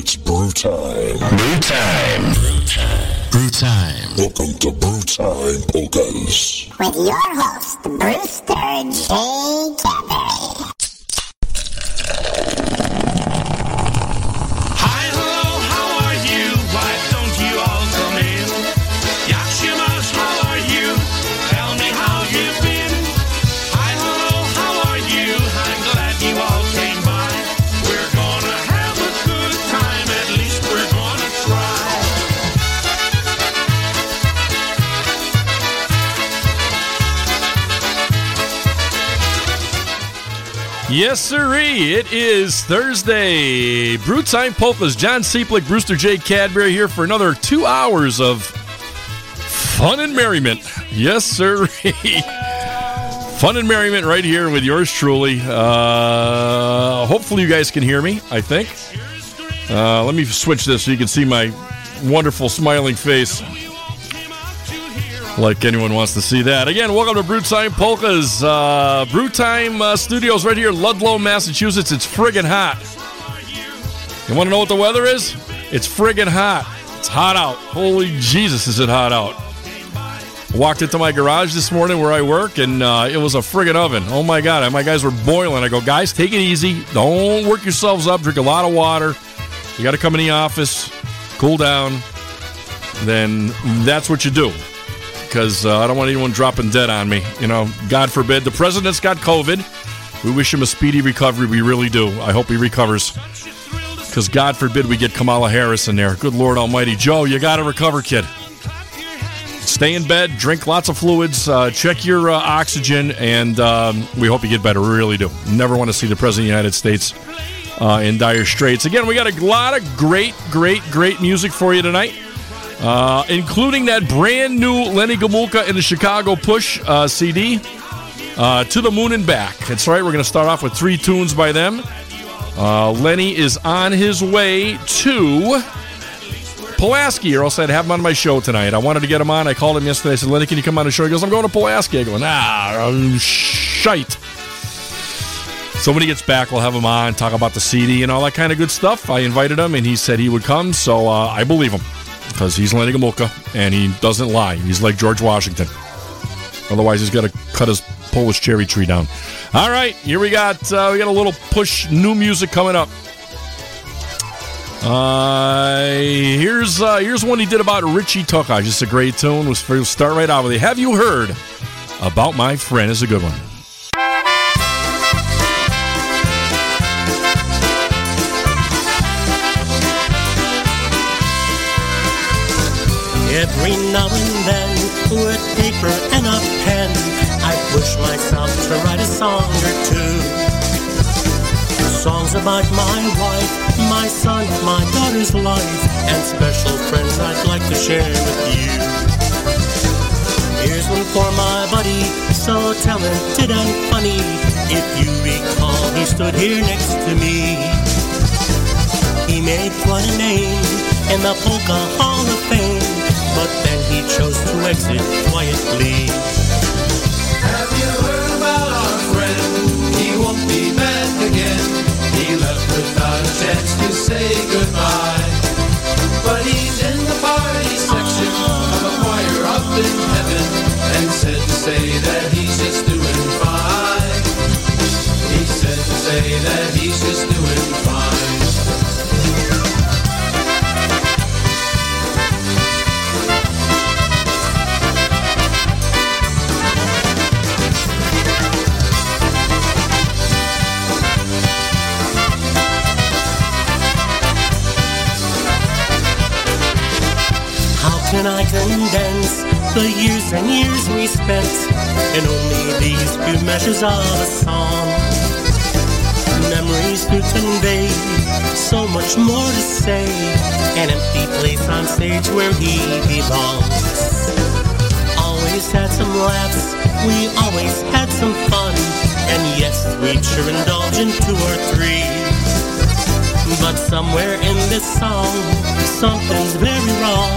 It's brew time. Brew time. Brew time. Brew time. Welcome to Brew Time Polkas. With your host, Brewster J. Cadbury. Yes, sirree. It is Thursday. Brew Time Polkas. John Cieplik, Brewster J. Cadbury here for another two hours of fun and merriment. Yes, sirree. fun and merriment right here with yours truly. Uh, hopefully, you guys can hear me, I think. Uh, let me switch this so you can see my wonderful smiling face. Like anyone wants to see that. Again, welcome to Brew Time Polkas. Uh, Brew Time uh, Studios right here in Ludlow, Massachusetts. It's friggin' hot. You want to know what the weather is? It's friggin' hot. It's hot out. Holy Jesus, is it hot out. Walked into my garage this morning where I work, and uh, it was a friggin' oven. Oh my God, my guys were boiling. I go, guys, take it easy. Don't work yourselves up. Drink a lot of water. You got to come in the office, cool down. Then that's what you do because uh, I don't want anyone dropping dead on me. You know, God forbid. The president's got COVID. We wish him a speedy recovery. We really do. I hope he recovers. Because God forbid we get Kamala Harris in there. Good Lord Almighty. Joe, you got to recover, kid. Stay in bed, drink lots of fluids, uh, check your uh, oxygen, and um, we hope you get better. We really do. Never want to see the President of the United States uh, in dire straits. Again, we got a lot of great, great, great music for you tonight. Uh, including that brand new Lenny Gomulka and the Chicago Push uh, CD, uh, To the Moon and Back. That's right, we're going to start off with three tunes by them. Uh, Lenny is on his way to Pulaski, or else I'd have him on my show tonight. I wanted to get him on. I called him yesterday. I said, Lenny, can you come on the show? He goes, I'm going to Pulaski. I go, nah, shite. So when he gets back, we'll have him on, talk about the CD and all that kind of good stuff. I invited him, and he said he would come, so uh, I believe him because he's Lenny Gomulka and he doesn't lie. He's like George Washington. Otherwise, he's got to cut his Polish cherry tree down. All right, here we got uh, we got a little push new music coming up. Uh, here's uh, here's one he did about Richie Tokaj. Just a great tune. We'll start right out with it. Have you heard about my friend? Is a good one. Every now and then, with paper and a pen, I push myself to write a song or two. Songs about my wife, my son, my daughter's life, and special friends I'd like to share with you. Here's one for my buddy, so talented and funny. If you recall, he stood here next to me. He made quite a name in the Polka Hall of Fame exit quietly. Have you heard about our friend? He won't be back again. He left without a chance to say the years and years we spent in only these few measures of a song? Memories to convey, so much more to say. An empty place on stage where he belongs. Always had some laughs, we always had some fun, and yes, we'd sure indulge in two or three. But somewhere in this song, something's very wrong.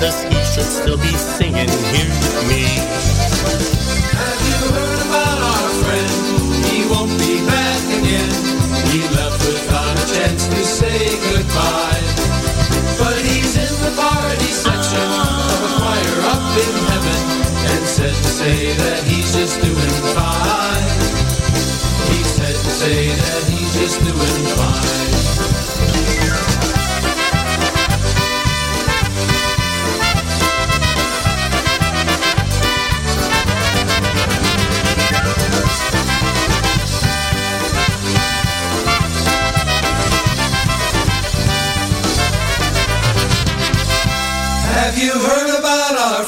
Cause he should still be singing here with me. Have you heard about our friend? He won't be back again. He left without a chance to say goodbye. But he's in the party section of a choir up in heaven and said to say that he's just doing fine. He said to say that he's just doing fine.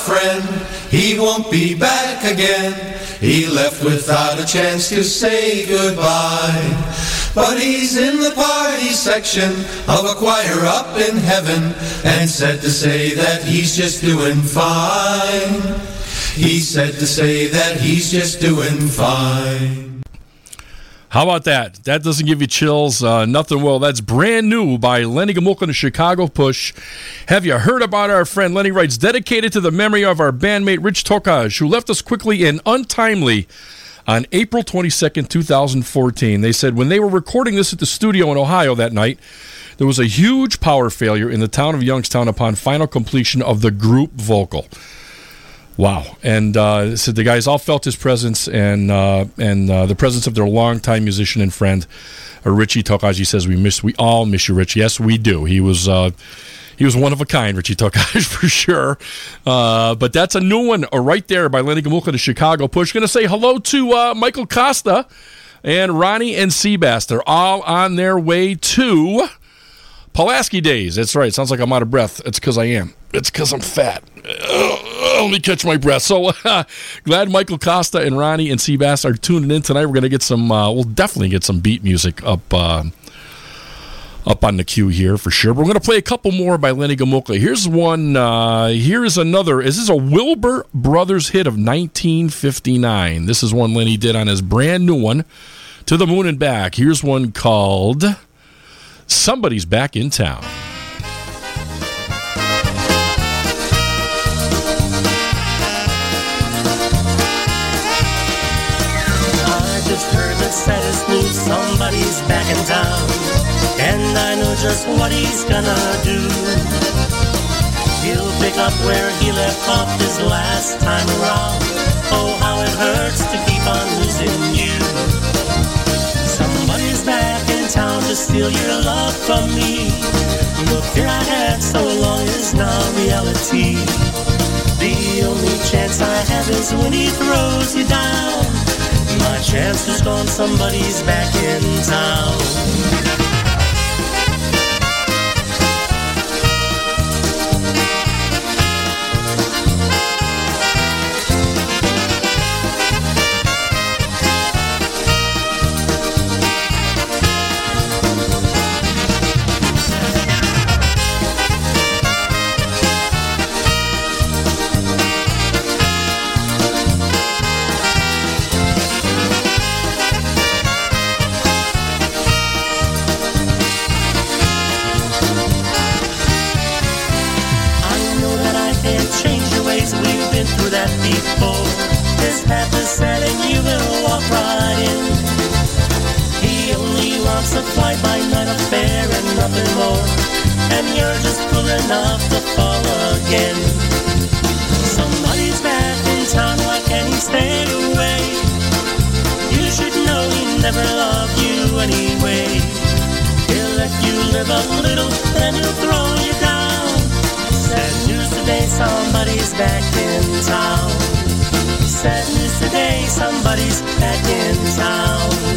Friend. He won't be back again. He left without a chance to say goodbye. But he's in the party section of a choir up in heaven and said to say that he's just doing fine. He said to say that he's just doing fine. How about that? That doesn't give you chills. Uh, nothing will. That's brand new by Lenny Gomulka and the Chicago Push. Have you heard about our friend Lenny writes, dedicated to the memory of our bandmate Rich Tokaj, who left us quickly and untimely on April 22nd, 2014. They said when they were recording this at the studio in Ohio that night, there was a huge power failure in the town of Youngstown upon final completion of the group vocal. Wow! And uh, so the guys all felt his presence and uh, and uh, the presence of their longtime musician and friend, uh, Richie Tokaji. Says we miss, we all miss you, Rich. Yes, we do. He was uh, he was one of a kind, Richie Tokaji for sure. Uh, but that's a new one right there by Lenny Gomulka, the Chicago Push. Going to say hello to Michael Costa and Ronnie and Seabass. They're all on their way to. Pulaski Days. That's right. Sounds like I'm out of breath. It's because I am. It's because I'm fat. Let me catch my breath. So uh, glad Michael Costa and Ronnie and Seabass are tuning in tonight. We're going to get some, uh, we'll definitely get some beat music up. Uh, up on the queue here for sure. But we're going to play a couple more by Lenny Gomulka. Here's one. Uh, here is another. Is this a Wilburn Brothers hit of 1959? This is one Lenny did on his brand new one, To the Moon and Back. Here's one called Somebody's Back in Town. Saddest news, somebody's back in town. And I know just what he's gonna do. He'll pick up where he left off his last time around. Oh, how it hurts to keep on losing you. Somebody's back in town to steal your love from me. The fear I had so long is now reality. The only chance I have is when he throws you down. My chance is gone, somebody's back in town. Town. Today, somebody's back in town.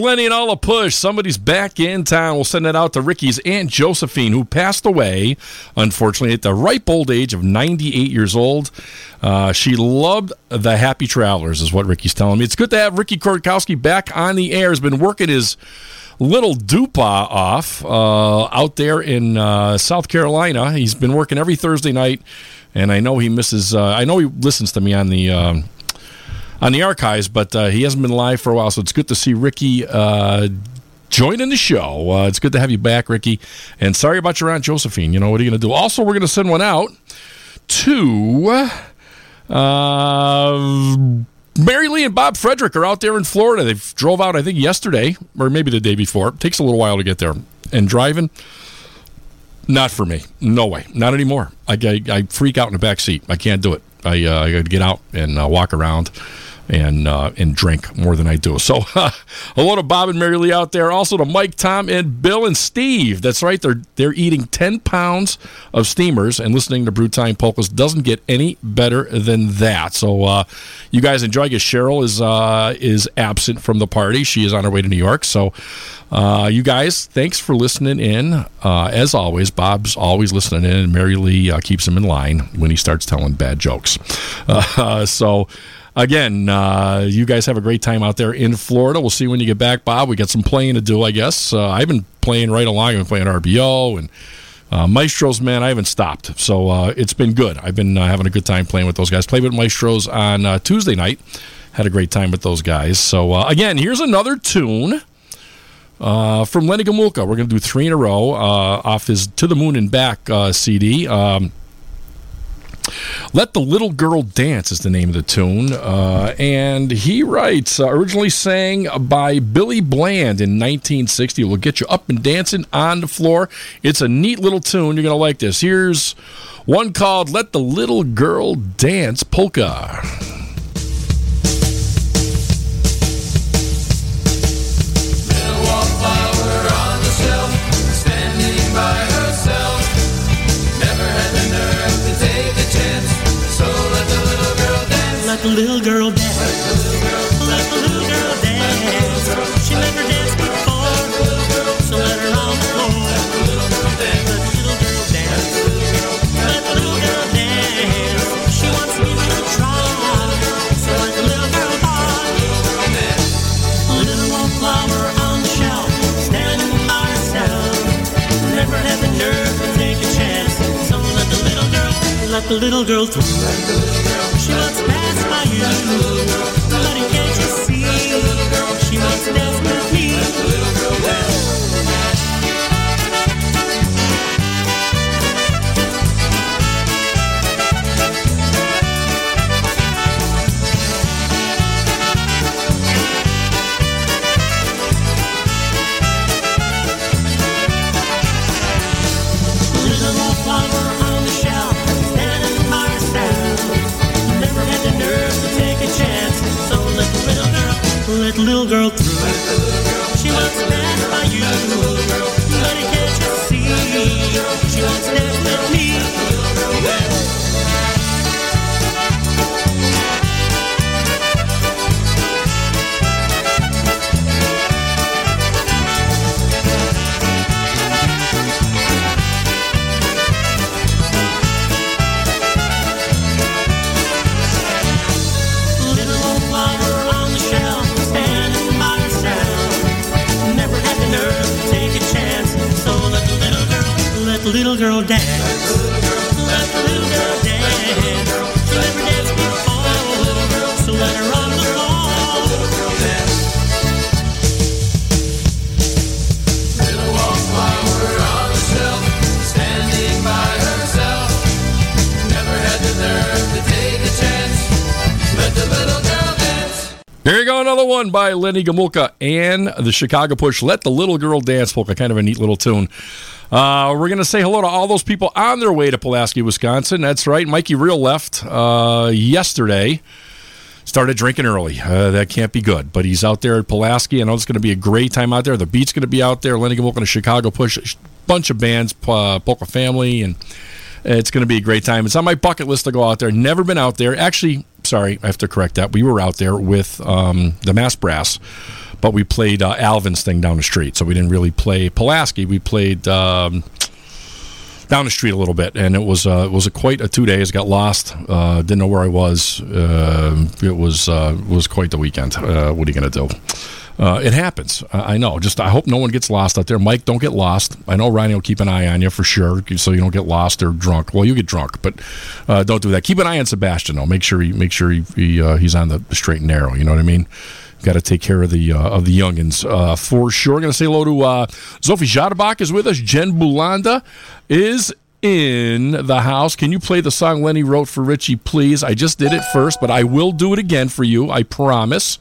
Lenny and all the push. Somebody's back in town. We'll send it out to Ricky's Aunt Josephine, who passed away, unfortunately, at the ripe old age of 98 years old. Uh, she loved the Happy Travelers, is what Ricky's telling me. It's good to have Ricky Kortkowski back on the air. Has been working his little dupa off uh, out there in uh, South Carolina. He's been working every Thursday night, and I know he misses. Uh, I know he listens to me on the. Um, on the archives, but uh, he hasn't been live for a while, so it's good to see Ricky uh, joining the show. Uh, it's good to have you back, Ricky. And sorry about your Aunt Josephine. You know, what are you going to do? Also, we're going to send one out to. Uh, Mary Lee and Bob Frederick are out there in Florida. They drove out, I think, yesterday or maybe the day before. It takes a little while to get there. and driving, not for me. No way. Not anymore. I, I, I freak out in the back seat. I can't do it. I, uh, I got to get out and uh, walk around and uh, and drink more than I do. So, hello to Bob and Mary Lee out there. Also to Mike, Tom, and Bill and Steve. That's right. They're they're eating ten pounds of steamers and listening to Brew Time Polkas doesn't get any better than that. So, uh, you guys enjoy. Guess Cheryl is uh, is absent from the party. She is on her way to New York. So. Uh, you guys, thanks for listening in. Uh, as always, Bob's always listening in, and Mary Lee uh, keeps him in line when he starts telling bad jokes. Uh, so, again, uh, you guys have a great time out there in Florida. We'll see when you get back, Bob. We got some playing to do, I guess. Uh, I've been playing right along. I've been playing RBO and uh, Maestros, man, I haven't stopped. So uh, it's been good. I've been uh, having a good time playing with those guys. Played with Maestros on uh, Tuesday night. Had a great time with those guys. So again, here's another tune. From Lenny Gomulka. We're going to do three in a row off his To the Moon and Back CD. Um, let the Little Girl Dance is the name of the tune. Uh, and he writes, uh, originally sang by Billy Bland in 1960. Will get you up and dancing on the floor. It's a neat little tune. You're going to like this. Here's one called Let the Little Girl Dance Polka. Let the little girl dance. Let the little girl dance. She never danced before, so let her on the floor. Let the little girl dance. Let the little girl dance. She wants to try, so let the little girl. Little on the shelf, standing by herself. Never had the nerve to take a chance, so let the little girl, let the little girl through. She wants by you, let the little girl through. She wants to dance by you, but can't you see? She wants to the little girl dance. Let the little girl dance. She never danced before, so let her the. Little wallflower on the shelf, standing by herself. Never had the nerve to take a chance, let the little. Here you go, another one by Lenny Gomulka and the Chicago Push. Let the Little Girl Dance Polka. Kind of a neat little tune. Uh, we're going to say hello to all those people on their way to Pulaski, Wisconsin. That's right. Mikey Real left uh, yesterday. Started drinking early. Uh, that can't be good. But he's out there at Pulaski. I know it's going to be a great time out there. The beat's going to be out there. Lenny Gomulka and the Chicago Push. A bunch of bands, uh, Polka Family, and it's going to be a great time. It's on my bucket list to go out there. Never been out there. Actually, sorry, I have to correct that. We were out there with um, the Mass Brass, but we played uh, Alvin's thing down the street. So we didn't really play Pulaski. We played um, down the street a little bit, and it was uh, it was a quite a two days. Got lost, uh, didn't know where I was. Uh, it was uh, was quite the weekend. Uh, what are you to do? It happens. I know. Just I hope no one gets lost out there. Mike, don't get lost. I know Ronnie will keep an eye on you for sure, so you don't get lost or drunk. Well, you get drunk, but don't do that. Keep an eye on Sebastian though. Make sure he make sure he, he he's on the straight and narrow. You know what I mean? Got to take care of the uh, of the youngins uh, for sure. Going to say hello to uh, Sophie Jadabach is with us. Jen Bulanda is in the house. Can you play the song Lenny wrote for Richie, please? I just did it first, but I will do it again for you. I promise.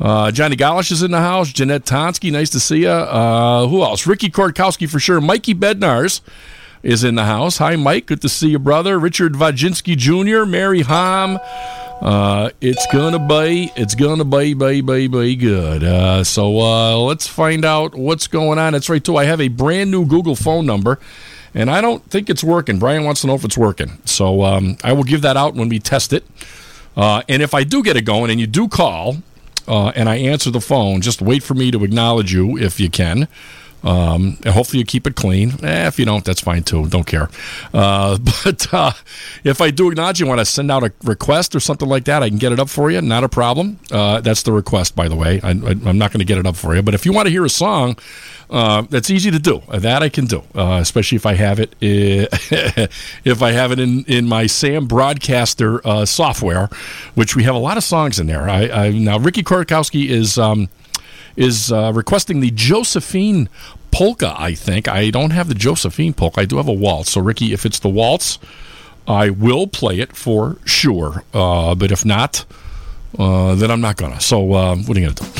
Uh, Johnny Golish is in the house. Jeanette Tonsky, nice to see you. Uh, who else? Ricky Kortkowski for sure. Mikey Bednars is in the house. Hi, Mike. Good to see you, brother. Richard Vajinsky Jr., Mary Hom. Uh, it's gonna be, it's gonna be, be, be, be good. Uh, so uh, let's find out what's going on. That's right, too. I have a brand new Google phone number, and I don't think it's working. Brian wants to know if it's working, so um, I will give that out when we test it. Uh, and if I do get it going, and you do call, uh, and I answer the phone, just wait for me to acknowledge you if you can. Um, and hopefully you keep it clean. Eh, if you don't, that's fine too. Don't care. Uh, but uh, if I do acknowledge you, want to send out a request or something like that, I can get it up for you. Not a problem. Uh, that's the request, by the way. I, am not going to get it up for you. But if you want to hear a song, uh, that's easy to do. That I can do, uh, especially if I have it. if I have it in, in my Sam Broadcaster uh, software, which we have a lot of songs in there. I, I now Ricky Korkowski is. Um, is uh, requesting the Josephine polka, I think. I don't have the Josephine polka. I do have a waltz. So, Ricky, if it's the waltz, I will play it for sure. Uh, but if not, uh, then I'm not going to. So, uh, what are you going to do?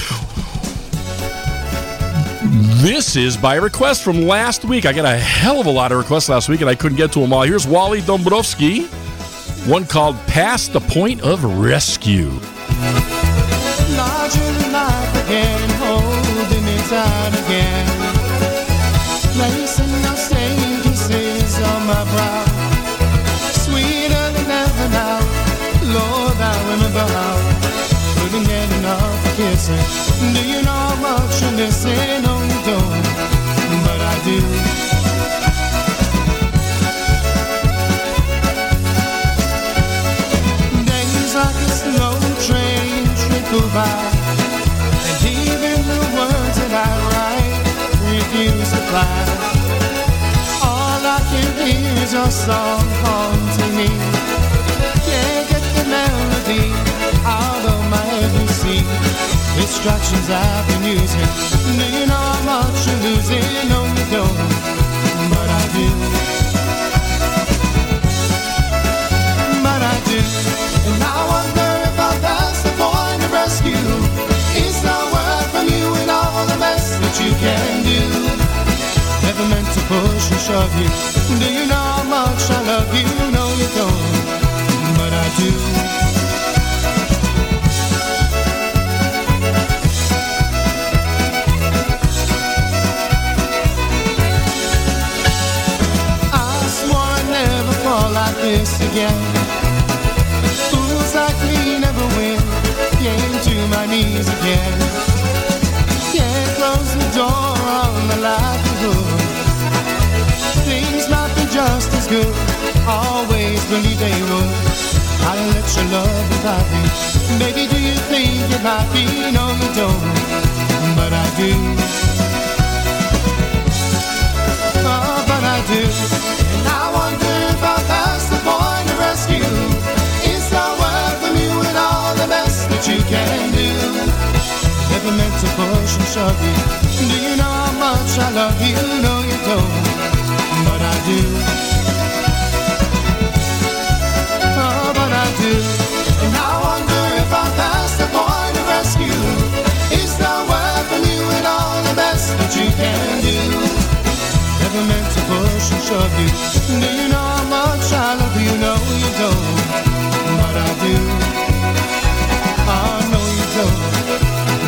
This is by request from last week. I got a hell of a lot of requests last week, and I couldn't get to them all. Here's Wally Dombrowski, one called Past the Point of Rescue. larger holding again. Placing no stained kisses on my brow. Sweeter than ever now, Lord, I remember how. Couldn't get enough kissing. Do you know how much you're missing? No, you don't, but I do. Days like a slow train trickle by fly All I can hear is your song haunting me Can't get the melody out of my see Distractions I've been using you know how much you're losing? No, you don't, but I do but I do. And I wonder if I passed the point of rescue. Is the word from you and all the best that you can do? Push and you. Do you know how much I love you? No, you don't, but I do. I swore I'd never fall like this again. Fools like me never win. Came to my knees again. Always believe they would. I let your love without me. Baby, do you think it might be? No, you don't. But I do. Oh, but I do. And I wonder if I passed the point of rescue. Is the word from you and all the best that you can do? Never meant to push and shove you. Do you know how much I love you? No, you don't. Can do? Never meant to push and shove you. Do you know how much I love you? No, you don't. But I do. Oh, no, you don't.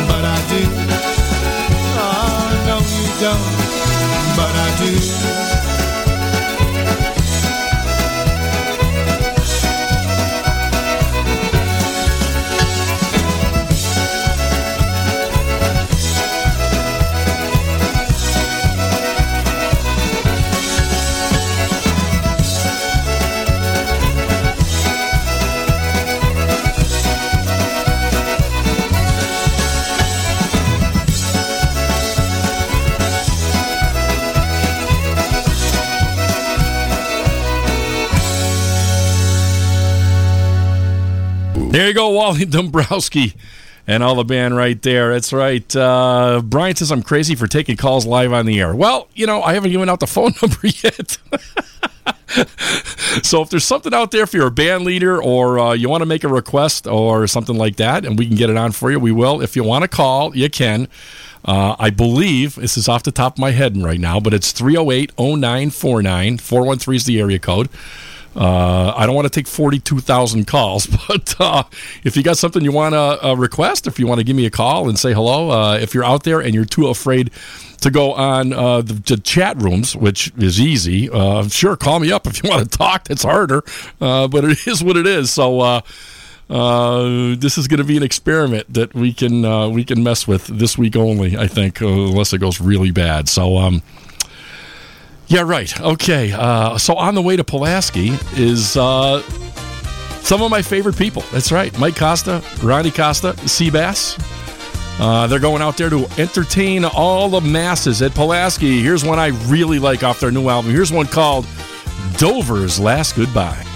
But I do. Oh, no, you don't. But I do. Go, Wally Dombrowski and all the band right there. That's right. Uh, Brian says I'm crazy for taking calls live on the air. Well, you know, I haven't given out the phone number yet. so if there's something out there, if you're a band leader or uh, you want to make a request or something like that, and we can get it on for you, we will. If you want to call, you can. Uh, I believe this is off the top of my head right now, but it's 308 0949. 413 is the area code. Uh, I don't want to take 42,000 calls, but uh, if you got something you want to uh, request, if you want to give me a call and say hello, uh, if you're out there and you're too afraid to go on uh, the, the chat rooms, which is easy, uh, sure, call me up if you want to talk. That's harder, but it is what it is. So. Uh, this is going to be an experiment that we can uh, we can mess with this week only. I think, unless it goes really bad. So, um, yeah, right. Okay. Uh, so on the way to Pulaski is uh, some of my favorite people. That's right. Mike Costa, Ronnie Costa, Seabass. Uh, they're going out there to entertain all the masses at Pulaski. Here's one I really like off their new album. Here's one called Dover's Last Goodbye.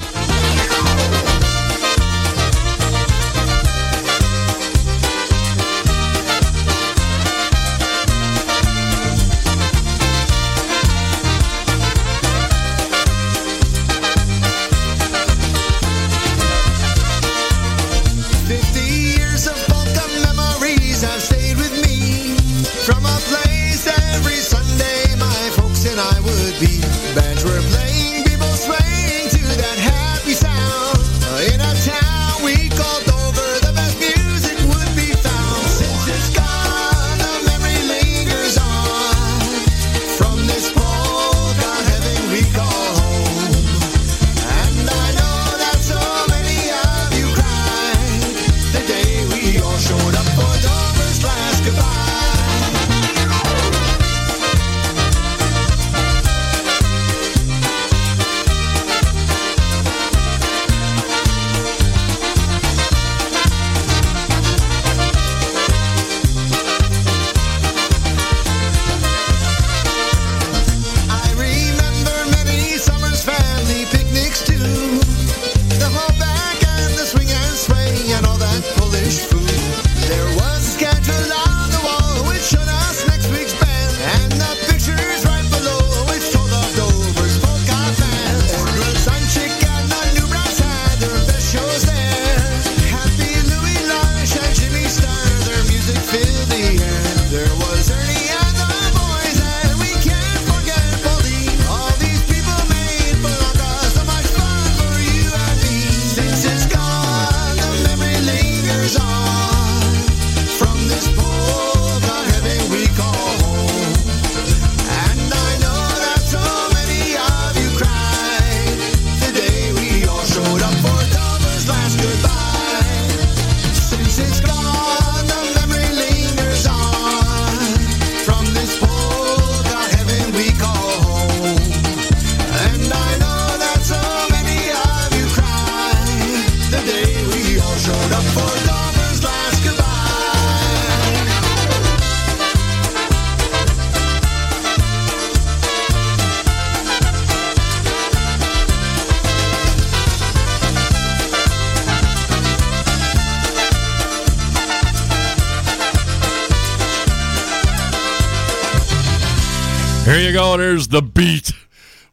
There's the beat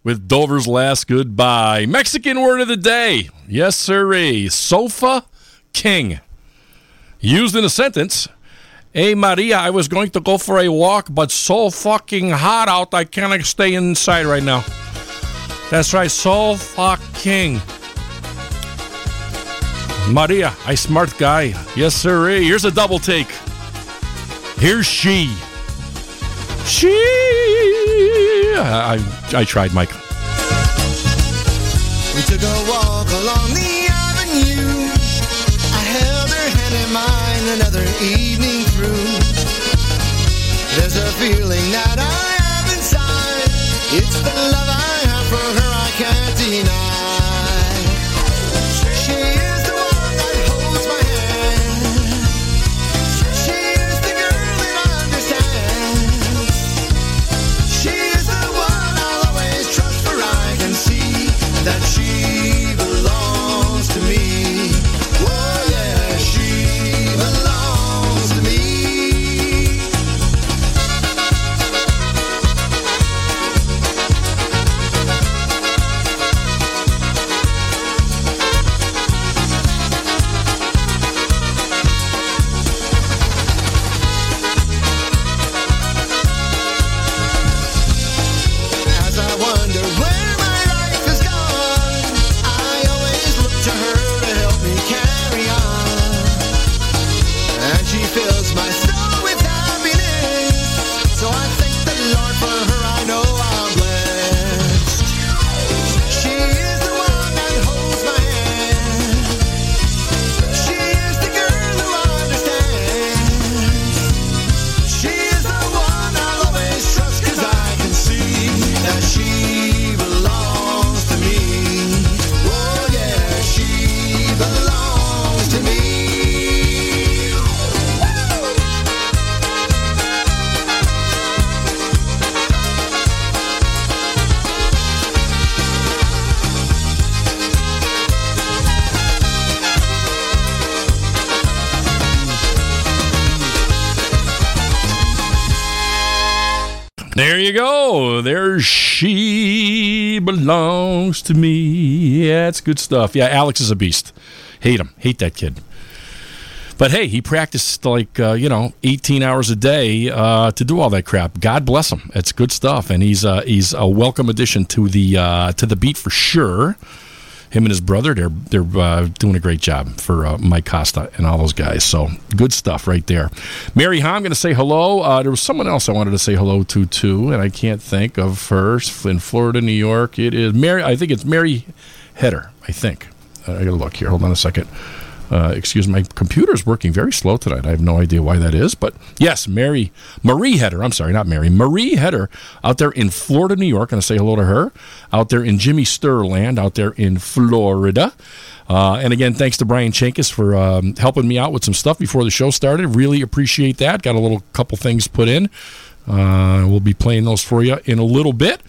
with Dover's last goodbye. Mexican word of the day. Yes, sirree. Sofa king. Used in a sentence. Hey, Maria, I was going to go for a walk, but so fucking hot out, I can't stay inside right now. That's right. So fucking. Maria, I smart guy. Yes, sirree. Here's a double take. Here's she. She. I, I, I tried, Mike. We took a walk along the avenue. I held her hand in mine another evening through. There's a feeling that I have inside. It's the love I have for her I can't deny. You go. There's She Belongs to Me. Yeah, it's good stuff. Yeah, Alex is a beast. Hate him. Hate that kid. But hey, he practiced like, uh, you know, 18 hours a day uh, to do all that crap. God bless him. It's good stuff. And he's, uh, he's a welcome addition to the, uh, to the beat for sure. Him and his brother, they're they're uh, doing a great job for uh, Mike Costa and all those guys. So good stuff right there. Mary Ha, I'm going to say hello. Uh, there was someone else I wanted to say hello to too, and I can't think of her in Florida, New York. It is Mary. I think it's Mary Header. I think. Uh, I got to look here. Hold on a second. Uh, excuse me, my computer's working very slow tonight. I have no idea why that is, but yes, Mary Marie Header. I'm sorry, not Mary. Marie Header out there in Florida, New York. Gonna say hello to her. Out there in Jimmy Sturr land, out there in Florida. Uh, and again, thanks to Brian Chankis for um, helping me out with some stuff before the show started. Really appreciate that. Got a little couple things put in. Uh, we'll be playing those for you in a little bit.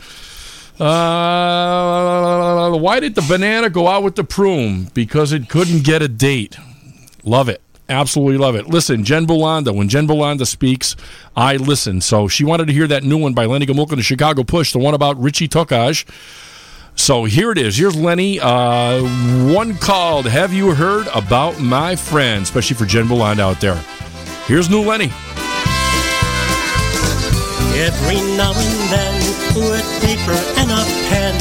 Uh, why did the banana go out with the prune? Because it couldn't get a date. Love it. Absolutely love it. Listen, Jen Bolanda, when Jen Bolanda speaks, I listen. So she wanted to hear that new one by Lenny Gomulka and the Chicago Push, the one about Richie Tokaj. So here it is. Here's Lenny. Uh, one called Have You Heard About My Friend? Especially for Jen Bolanda out there. Here's new Lenny. Every now and then, paper and a pen,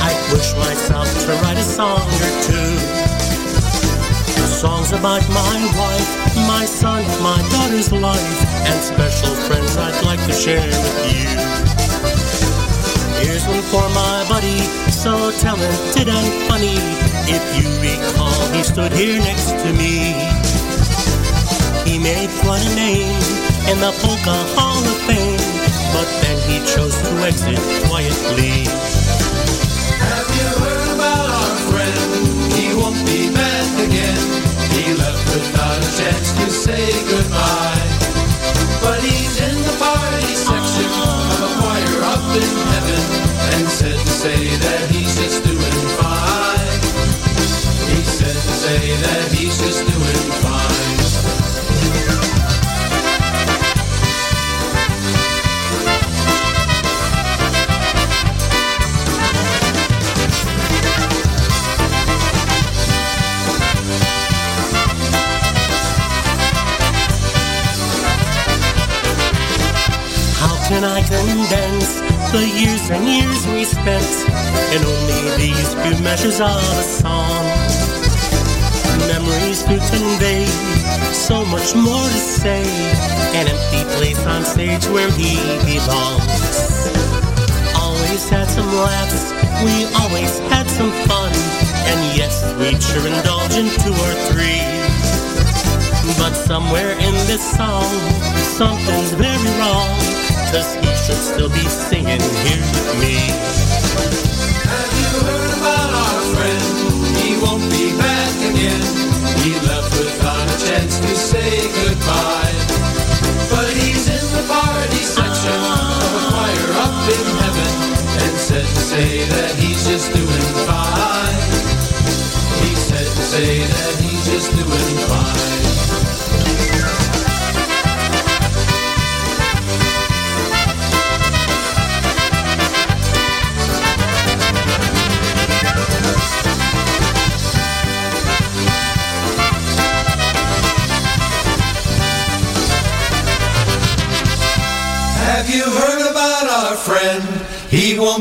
I push myself to write a song or two. Songs about my wife, my son, my daughter's life, and special friends I'd like to share with you. Here's one for my buddy, so talented and funny. If you recall, he stood here next to me. He made quite a name in the Polka Hall of Fame, he chose to exit quietly. Have you heard about our friend? He won't be back again. He left without a chance to say goodbye. But he's in the party section of a choir up in heaven and said to say that he's just doing fine. He said to say that he's just doing fine. Can I condense the years and years we spent in only these few measures of a song? Memories to convey, so much more to say. An empty place on stage where he belongs. Always had some laughs, we always had some fun, and yes, we'd sure indulge in two or three. But somewhere in this song, something's very wrong. Cause he should still be singing here with me. Have you heard about our friend? He won't be back again. He left without a chance to say goodbye.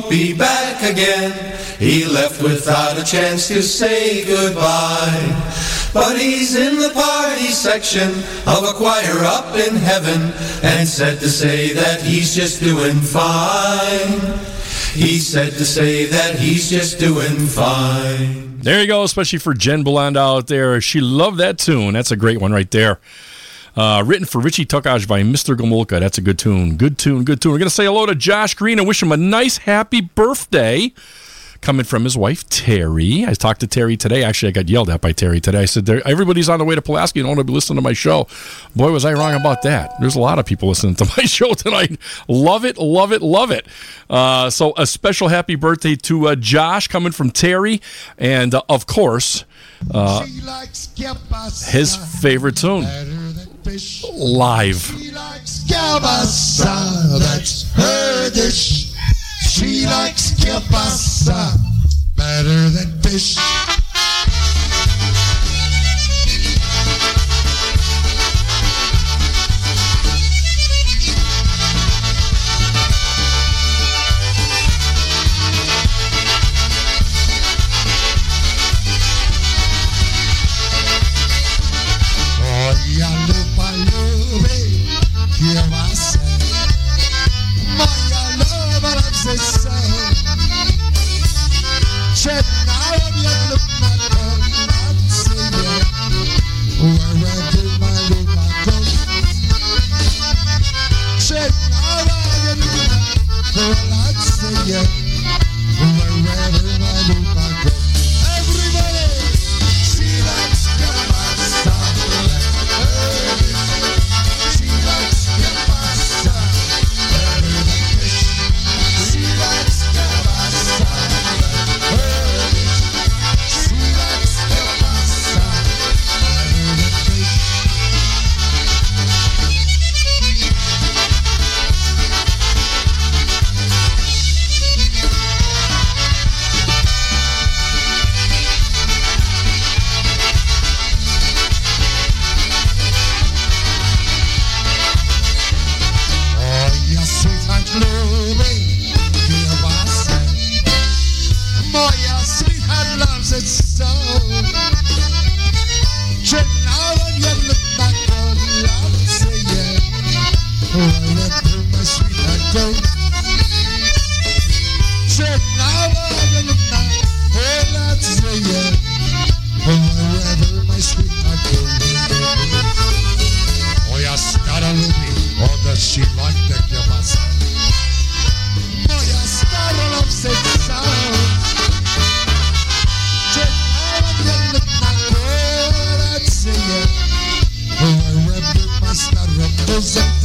Be back again. He left without a chance to say goodbye. But he's in the party section of a choir up in heaven and said to say that he's just doing fine. He said to say that he's just doing fine. There you go, especially for Jen Belanda out there. She loved that tune. That's a great one right there. Uh, written for Richie Tukaj by Mr. Gomulka. That's a good tune. Good tune, good tune. We're going to say hello to Josh Green and wish him a nice, happy birthday. Coming from his wife, Terry. I talked to Terry today. Actually, I got yelled at by Terry today. I said, Everybody's on the way to Pulaski and don't want to be listening to my show. Boy, was I wrong about that. There's a lot of people listening to my show tonight. Love it, love it, love it. Uh, so, a special happy birthday to uh, Josh coming from Terry. And, uh, of course, uh, his favorite tune live. That's her dish. She likes kielbasa better than fish. Na kolację, wherever my sweetheart goes. Moja stara lubi, ona she like the kiełbasę. Moja na kolację. Wherever my stara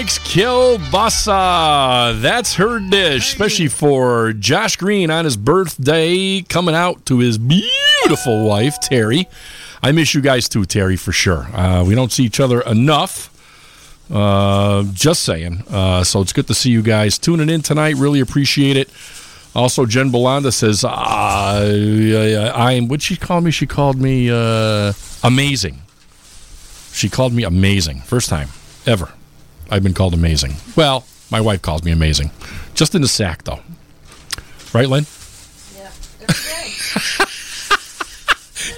likes kielbasa. That's her dish, especially for Josh Green on his birthday, coming out to his beautiful wife, Terry. I miss you guys too, Terry, for sure. Uh, we don't see each other enough. Uh, just saying. Uh, so it's good to see you guys tuning in tonight. Really appreciate it. Also, Jen Belanda says, uh, I'm, what'd she call me? She called me uh, amazing. She called me amazing. First time ever. I've been called amazing. Well, my wife calls me amazing. Just in the sack, though. Right, Lynn? Yeah. Every day.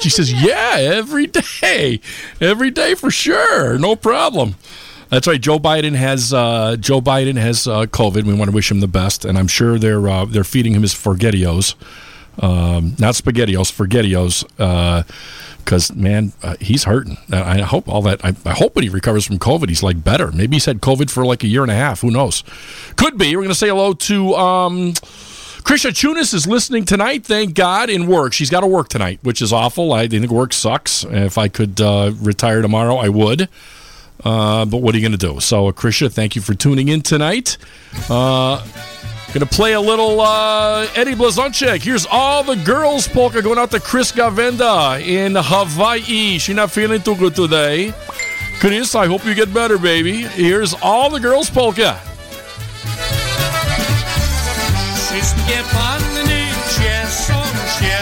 She says, "Yeah, every day, every day for sure, no problem." That's right. Joe Biden has uh, Joe Biden has uh, COVID. We want to wish him the best, and I'm sure they're uh, they're feeding him his forgettios, um, not spaghettios, forgettios, because man, uh, he's hurting. I I hope all that. I, I hope when he recovers from COVID, he's like better. Maybe he's had COVID for like a year and a half. Who knows? Could be. We're going to say hello to. Um, Krisha Chunas is listening tonight, thank God, in work. She's got to work tonight, which is awful. I think work sucks. If I could uh, retire tomorrow, I would. Uh, but what are you going to do? So, uh, Krisha, thank you for tuning in tonight. Uh, to play a little uh, Eddie Blazonczyk. Here's all the girls polka going out to Chris Gavenda in Hawaii. She's not feeling too good today. Chris, I hope you get better, baby. Here's all the girls polka. Wszystkie panny cieszą się,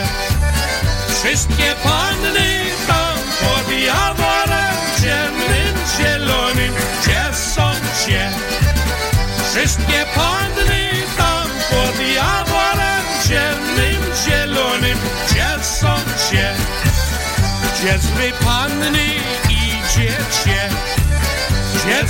wszystkie panny tam pod jaworem ciemnym, zielonym cieszą się. Wszystkie panny Gdzie panny idziecie? Gdzie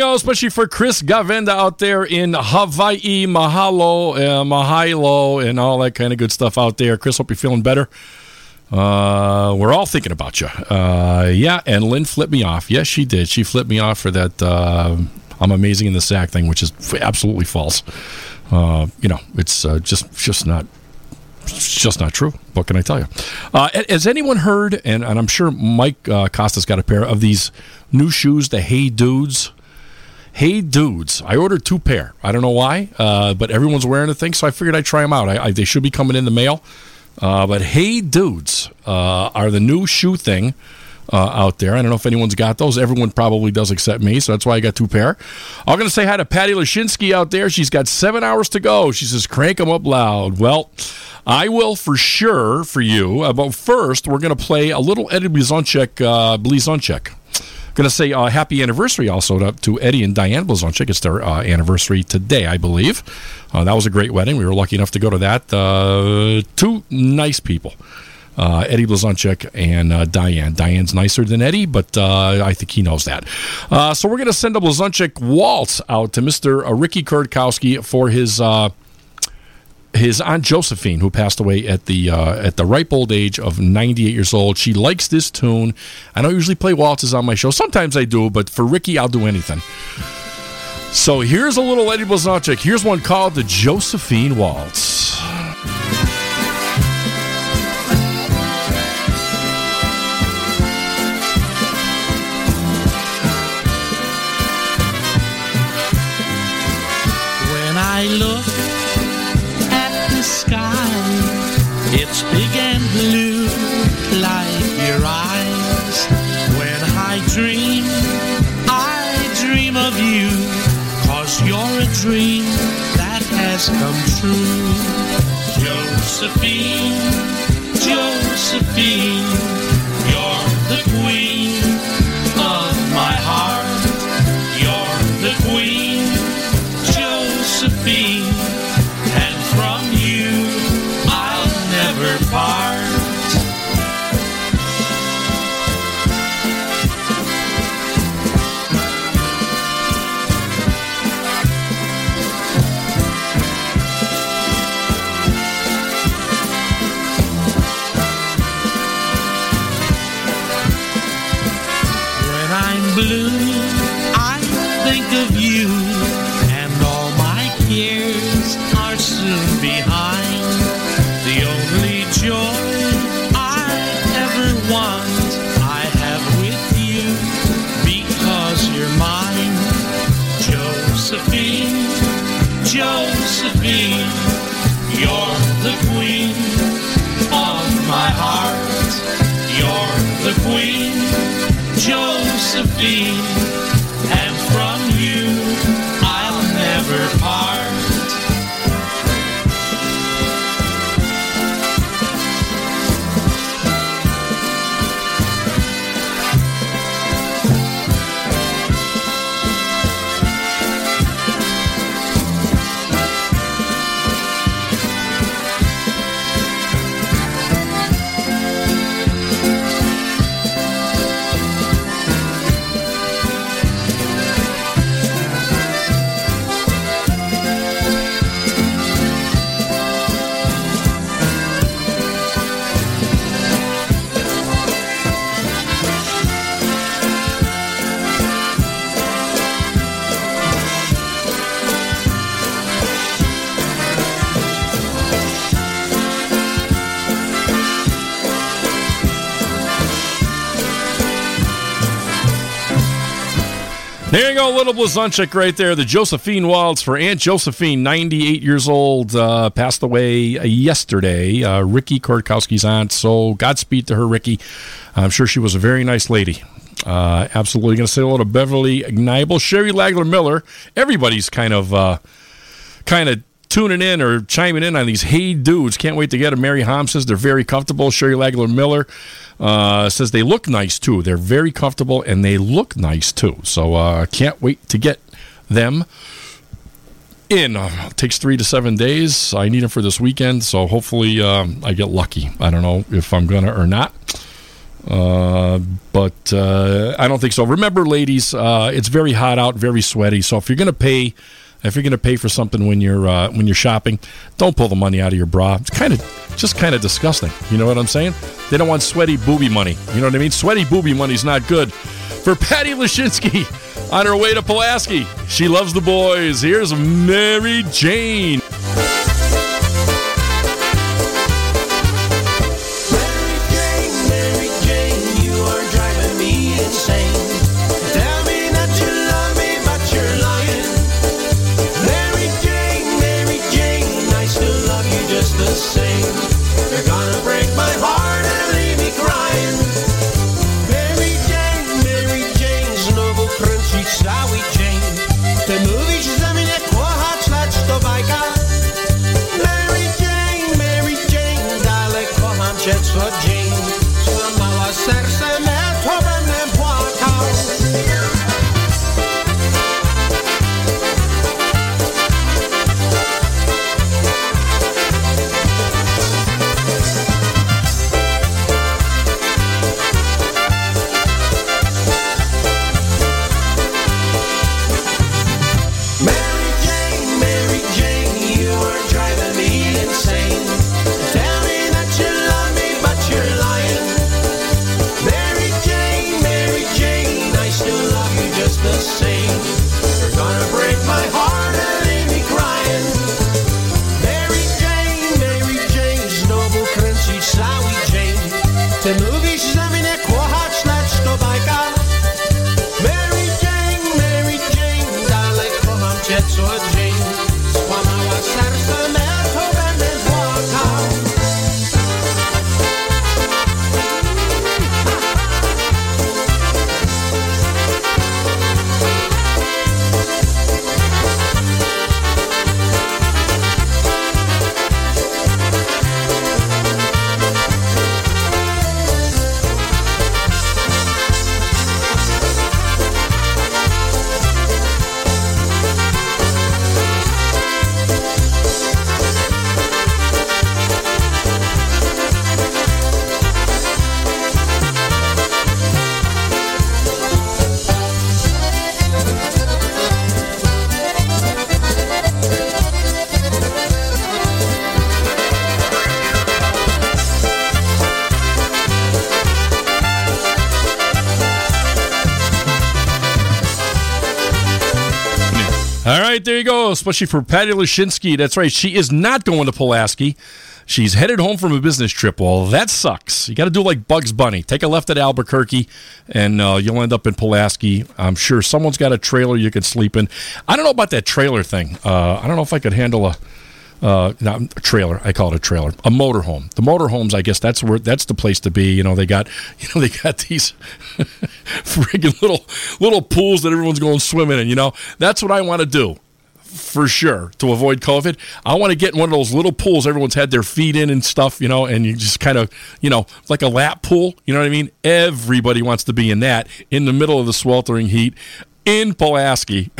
go, especially for Chris Gavenda out there in Hawaii, Mahalo, uh, Mahalo, and all that kind of good stuff out there. Chris, hope you're feeling better. Uh, we're all thinking about you. Uh, yeah, and Lynn flipped me off. Yes, she did. She flipped me off for that uh, I'm amazing in the sack thing, which is absolutely false. Uh, you know, it's uh, just just not it's just not true. What can I tell you? Uh, has anyone heard? And, and I'm sure Mike uh, Costa's got a pair of these new shoes, the Hey Dudes. Hey Dudes. I ordered two pair. I don't know why, uh, but everyone's wearing the thing, so I figured I'd try them out. I, I, they should be coming in the mail. Uh, but Hey Dudes uh, are the new shoe thing. Uh, out there. I don't know if anyone's got those. Everyone probably does except me, so that's why I got two pair. I'm going to say hi to Patty Lashinsky out there. She's got seven hours to go. She says, crank them up loud. Well, I will for sure for you. Uh, but first, we're going to play a little Eddie Blizonchek. Uh, Blizonchek. Going to say uh, happy anniversary also to, to Eddie and Diane Blazonczyk. It's their uh, anniversary today, I believe. Uh, that was a great wedding. We were lucky enough to go to that. Uh, two nice people. Uh, Eddie Blazonczyk and uh, Diane. Diane's nicer than Eddie, but uh, I think he knows that. Uh, so we're going to send a Blazonczyk waltz out to Mr. Uh, Ricky Kurtkowski for his his aunt Josephine, who passed away at the uh, at the ripe old age of 98 years old. She likes this tune. I don't usually play waltzes on my show. Sometimes I do, but for Ricky, I'll do anything. So here's a little Eddie Blazonczyk. Here's one called the Josephine Waltz. When I look has come true. Josephine, Josephine, Little Blazonczyk right there. The Josephine Waltz for Aunt Josephine, 98 years old, uh, passed away yesterday. Uh, Ricky Kortkowski's aunt. So Godspeed to her, Ricky. I'm sure she was a very nice lady. Uh, absolutely going to say hello to Beverly Ignibel, Sherry Lagler Miller. Everybody's kind of, uh, kind of tuning in or chiming in on these hey dudes. Can't wait to get them. Mary Hom says they're very comfortable. Sherry Lagler Miller uh, says they look nice too. They're very comfortable and they look nice too. So uh, can't wait to get them in. Uh, takes three to seven days. I need them for this weekend, so hopefully um, I get lucky. I don't know if I'm gonna or not. Uh, but uh, I don't think so. Remember, ladies, uh, it's very hot out, very sweaty. So if you're gonna pay, if you're gonna pay for something when you're uh, when you're shopping, don't pull the money out of your bra. It's kind of just kind of disgusting. You know what I'm saying? They don't want sweaty booby money. You know what I mean? Sweaty booby money's not good. For Patty Lashinsky on her way to Pulaski, she loves the boys. Here's Mary Jane. Especially for Patty Lashinsky. That's right. She is not going to Pulaski. She's headed home from a business trip. Well, that sucks. You got to do like Bugs Bunny. Take a left at Albuquerque, and uh, you'll end up in Pulaski. I'm sure someone's got a trailer you can sleep in. I don't know about that trailer thing. Uh, I don't know if I could handle a uh, not a trailer. I call it a trailer, a motorhome. The motorhomes, I guess that's where that's the place to be. You know, they got you know they got these friggin' little little pools that everyone's going swimming in. You know, that's what I want to do for sure to avoid COVID. I want to get in one of those little pools everyone's had their feet in and stuff. You know, and you just kind of you know like a lap pool. You know what I mean? Everybody wants to be in that in the middle of the sweltering heat in Pulaski.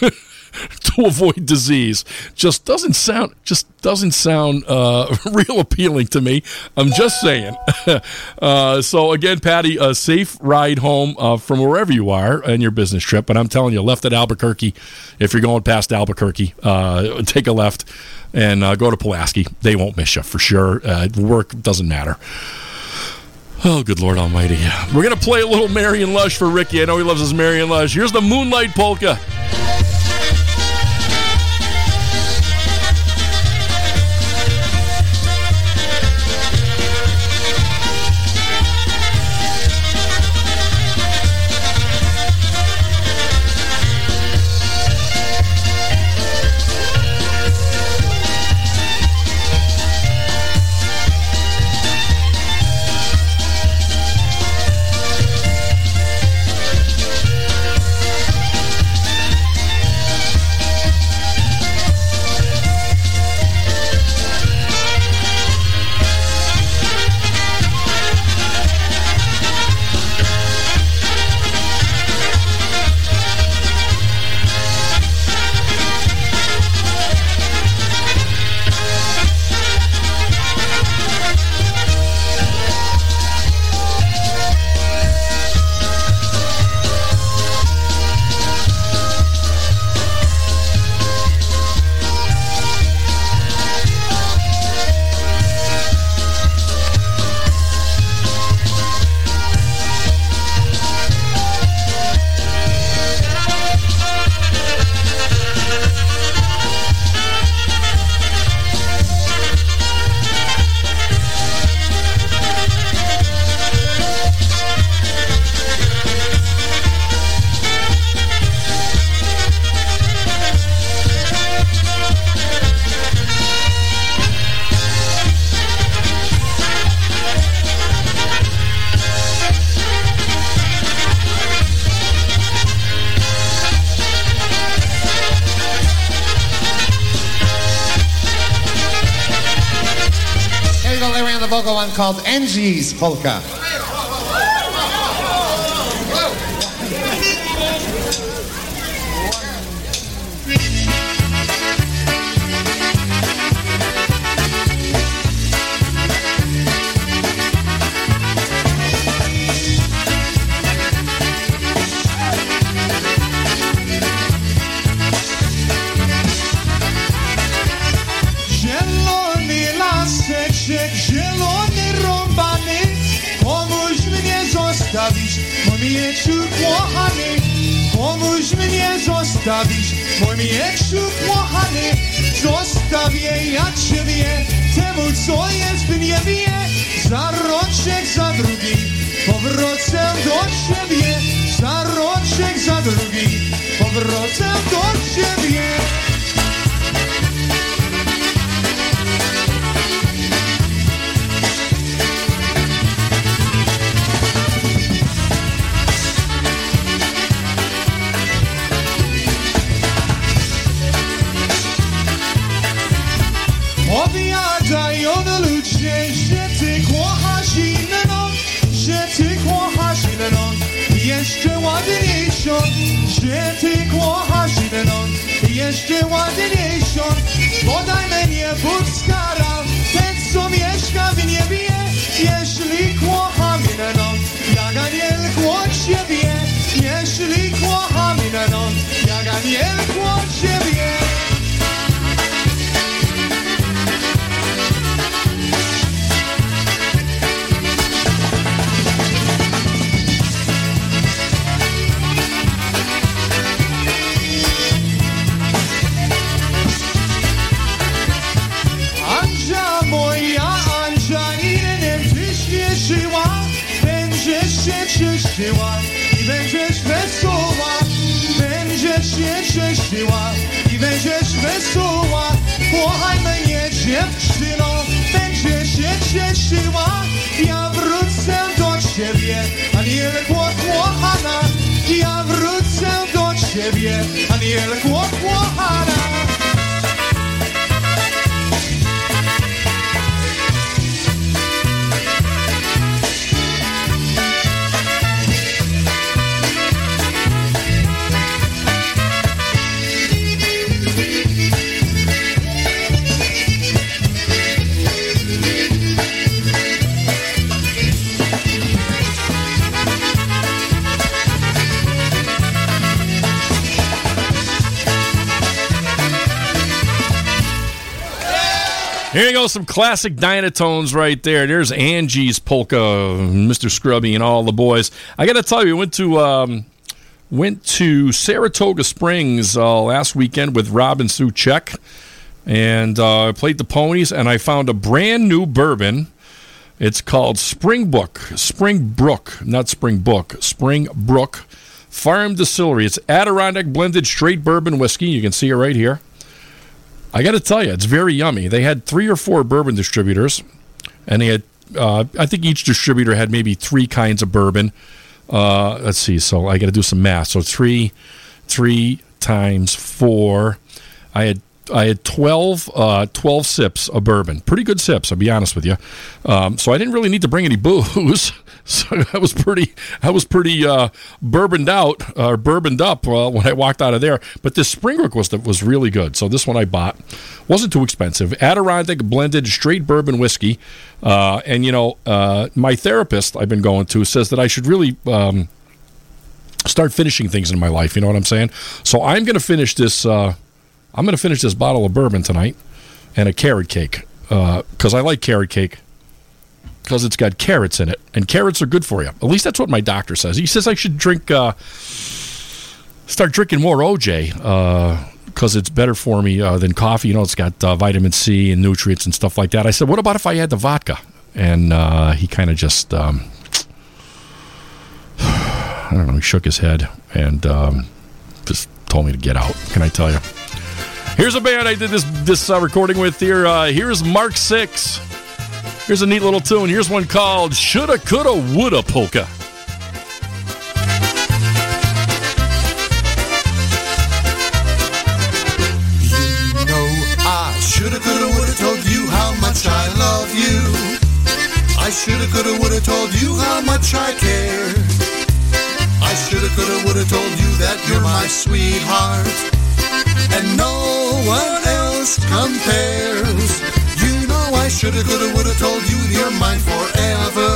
to avoid disease just doesn't sound just doesn't sound uh, real appealing to me. I'm just saying. uh, so again, Patty, a safe ride home uh, from wherever you are in your business trip. But I'm telling you, left at Albuquerque, if you're going past Albuquerque, uh, take a left and uh, go to Pulaski. They won't miss you for sure. Uh, work doesn't matter. Oh, good Lord Almighty. We're going to play a little Marion Lush for Ricky. I know he loves his Marion Lush. Here's the Moonlight Polka. Angie's Polka. Jest w Here you go, some classic Dynatones right there. There's Angie's polka, Mr. Scrubby, and all the boys. I got to tell you, we went to um, went to Saratoga Springs uh, last weekend with Rob and Sue Check, and uh, played the ponies, and I found a brand new bourbon. It's called Springbrook, Springbrook, not Springbook, Springbrook Farm Distillery. It's Adirondack blended straight bourbon whiskey. You can see it right here. I got to tell you, it's very yummy. They had three or four bourbon distributors, and they had, uh, I think each distributor had maybe three kinds of bourbon. Uh, let's see. So I got to do some math. So three, three times four. I had I had 12, uh, 12 sips of bourbon. Pretty good sips, I'll be honest with you. Um, so I didn't really need to bring any booze. So I was pretty, I was pretty uh, bourboned out or bourboned up uh, when I walked out of there. But this Springbrook was was really good. So this one I bought wasn't too expensive. Adirondack blended straight bourbon whiskey, uh, and you know uh, my therapist I've been going to says that I should really. Um, start finishing things in my life you know what i'm saying so i'm going to finish this uh, i'm going to finish this bottle of bourbon tonight and a carrot cake because i like carrot cake because it's got carrots in it, and carrots are good for you. At least that's what my doctor says. He says I should drink, uh, start drinking more OJ because it's better for me uh, than coffee. You know, it's got uh, vitamin C and nutrients and stuff like that. I said, what about if I had the vodka? And uh, he kind of just, um, I don't know, he shook his head and um, just told me to get out. Can I tell you? Here's a band I did this this uh, recording with here. Uh, here's Mark Six. Here's a neat little tune. Here's one called Shoulda, Coulda, Woulda Polka. You know I shoulda, coulda, woulda told you how much I love you. I shoulda, coulda, woulda told you how much I care. I shoulda, coulda, woulda told you that you're my sweetheart, and no one else compares. You know I shoulda, coulda, woulda told you you're mine forever.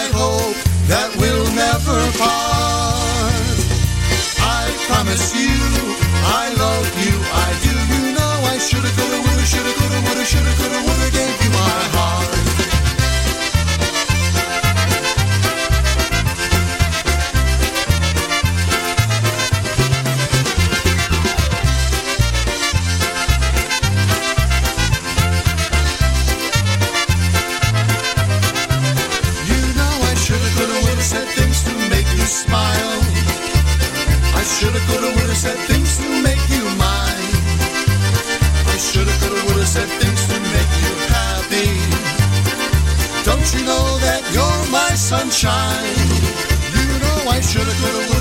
I hope that we'll never part. I promise you, I love you, I do. You know I shoulda, coulda, woulda, shoulda, coulda, woulda, shoulda, coulda, woulda, gave you my heart. Shoulda, coulda, woulda said things to make you mine. I shoulda, coulda, woulda said things to make you happy. Don't you know that you're my sunshine? You know I shoulda, coulda,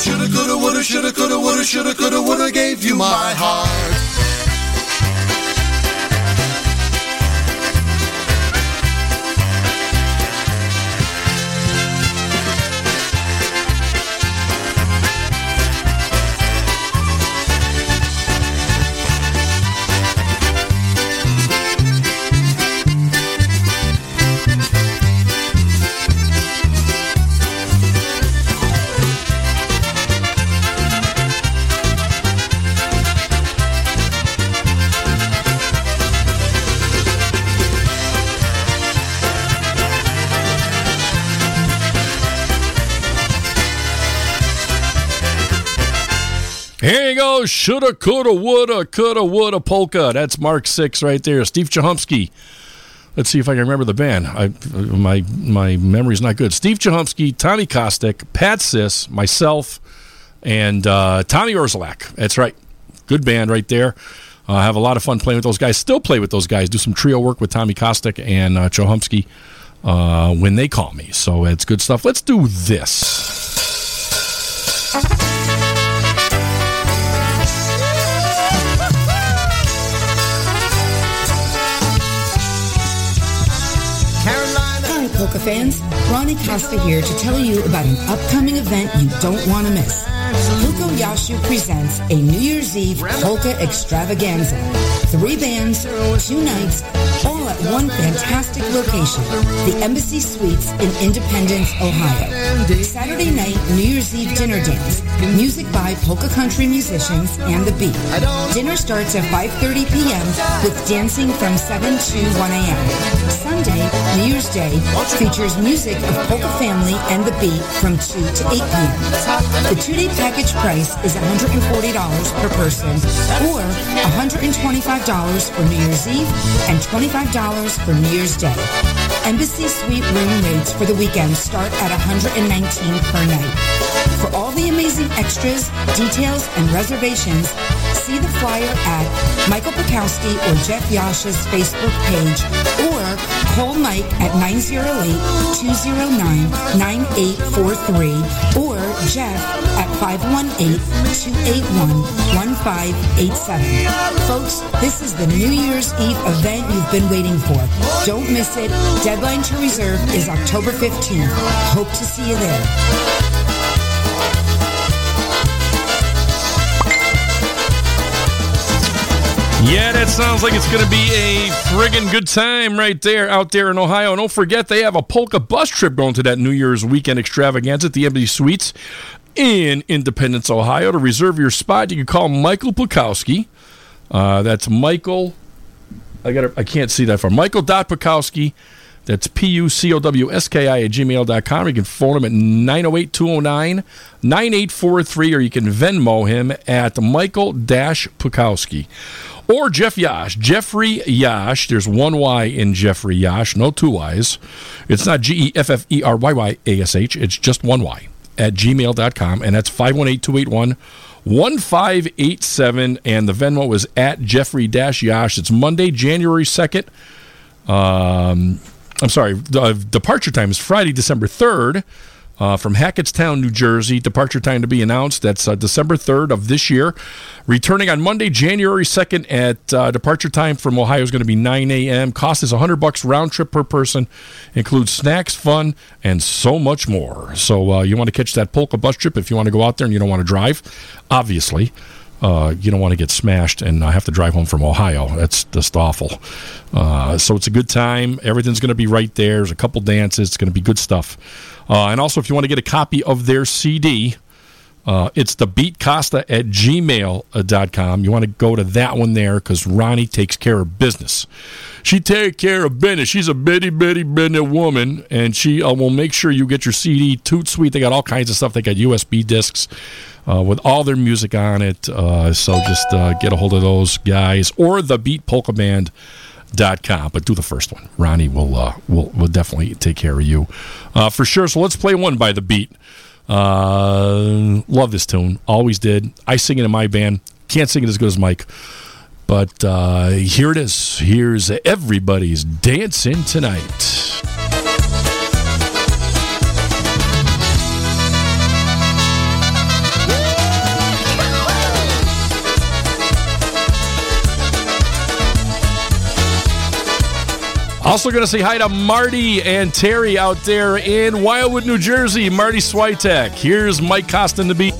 shoulda, coulda, woulda, shoulda, coulda, woulda, shoulda, coulda, woulda, gave you my heart. Shoulda, coulda, woulda, coulda, woulda polka. That's Mark Six right there. Steve Chahumsky. Let's see if I can remember the band. I, my my memory's not good. Steve Chahumsky, Tommy Kostick, Pat Sis, myself, and uh, Tommy Orzelak. That's right. Good band right there. Uh, have a lot of fun playing with those guys. Still play with those guys. Do some trio work with Tommy Kostick and uh, Chahumsky uh, when they call me. So it's good stuff. Let's do this. Polka fans. Ronnie Costa here to tell you about an upcoming event you don't want to miss. Luko Yashu presents a New Year's Eve polka extravaganza. Three bands, two nights, all at one fantastic location, the Embassy Suites in Independence, Ohio. Saturday night, New Year's Eve dinner dance, music by polka country musicians and the beat. Dinner starts at 5.30 p.m. with dancing from 7 to 1 a.m. Sunday, New Year's Day, features music of Polka Family and the Beat from 2 to 8 p.m. The two-day package price is $140 per person or $125 for New Year's Eve and $25 for New Year's Day. Embassy Suite room rates for the weekend start at $119 per night. For all the amazing extras, details, and reservations, see the flyer at Michael Pucowski or Jeff Yash's Facebook page or call Mike at 908-209-9843 or Jeff at 518-281-1587. Folks, this is the New Year's Eve event you've been waiting for. Don't miss it. Deadline to reserve is October 15th. Hope to see you there. Yeah, that sounds like it's going to be a friggin' good time right there out there in Ohio. And don't forget, they have a polka bus trip going to that New Year's weekend extravaganza at the Embassy Suites in Independence, Ohio. To reserve your spot, you can call Michael Pucowski. Uh, that's Michael. I got. I can't see that far. Michael Dot Pucowski. That's P U C O W S K I at gmail.com. You can phone him at 908 209 9843 or you can Venmo him at Michael Pucowski. Or Jeff Yash, Jeffrey Yash. There's one Y in Jeffrey Yash, no two Y's. It's not G E F F E R Y Y A S H, it's just one Y at gmail.com. And that's 518 281 1587. And the Venmo was at Jeffrey Yash. It's Monday, January 2nd. Um, I'm sorry, the departure time is Friday, December 3rd. Uh, from Hackettstown, New Jersey. Departure time to be announced. That's uh, December 3rd of this year. Returning on Monday, January 2nd at uh, departure time from Ohio is going to be 9 a.m. Cost is 100 bucks round trip per person. Includes snacks, fun, and so much more. So uh, you want to catch that polka bus trip if you want to go out there and you don't want to drive, obviously. Uh, you don't want to get smashed and uh, have to drive home from Ohio. That's just awful. Uh, so it's a good time. Everything's going to be right there. There's a couple dances. It's going to be good stuff. Uh, and also, if you want to get a copy of their CD, uh, it's the at gmail.com. You want to go to that one there because Ronnie takes care of business. She take care of business. She's a bitty, bitty, bitty woman, and she uh, will make sure you get your CD. Toot Sweet. They got all kinds of stuff. They got USB discs uh, with all their music on it. Uh, so just uh, get a hold of those guys or the Beat Polka Band. Dot com, but do the first one. Ronnie will uh, will will definitely take care of you uh, for sure. So let's play one by the beat. Love this tune, always did. I sing it in my band. Can't sing it as good as Mike, but here it is. Here's everybody's dancing tonight. Also, going to say hi to Marty and Terry out there in Wildwood, New Jersey. Marty Switek. Here's Mike Costin to be.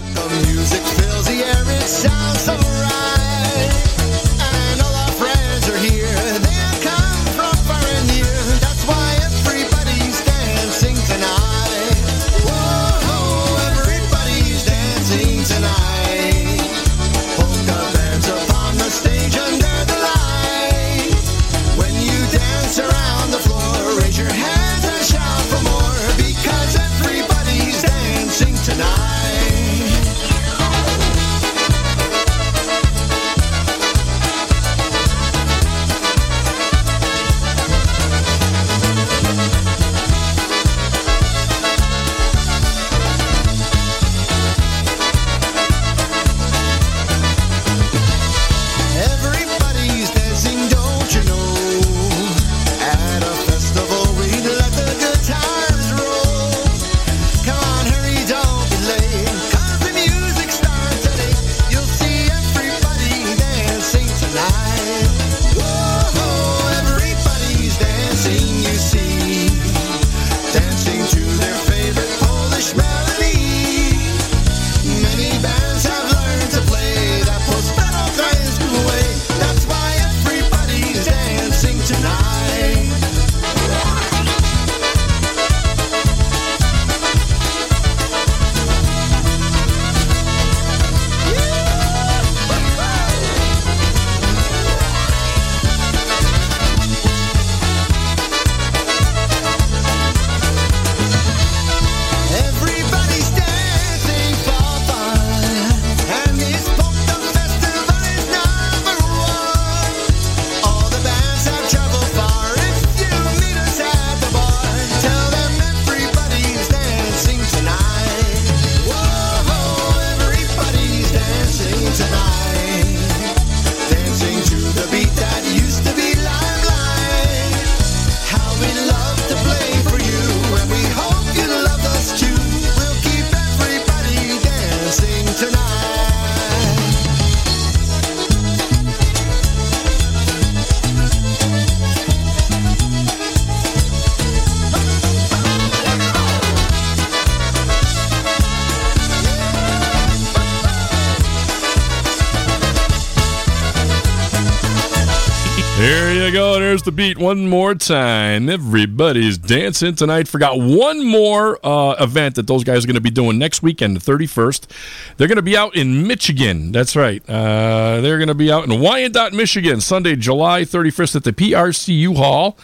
There's the beat one more time. Everybody's dancing tonight. Forgot one more uh, event that those guys are going to be doing next weekend, the 31st. They're going to be out in Michigan. That's right. Uh, they're going to be out in Wyandotte, Michigan, Sunday, July 31st at the PRCU Hall.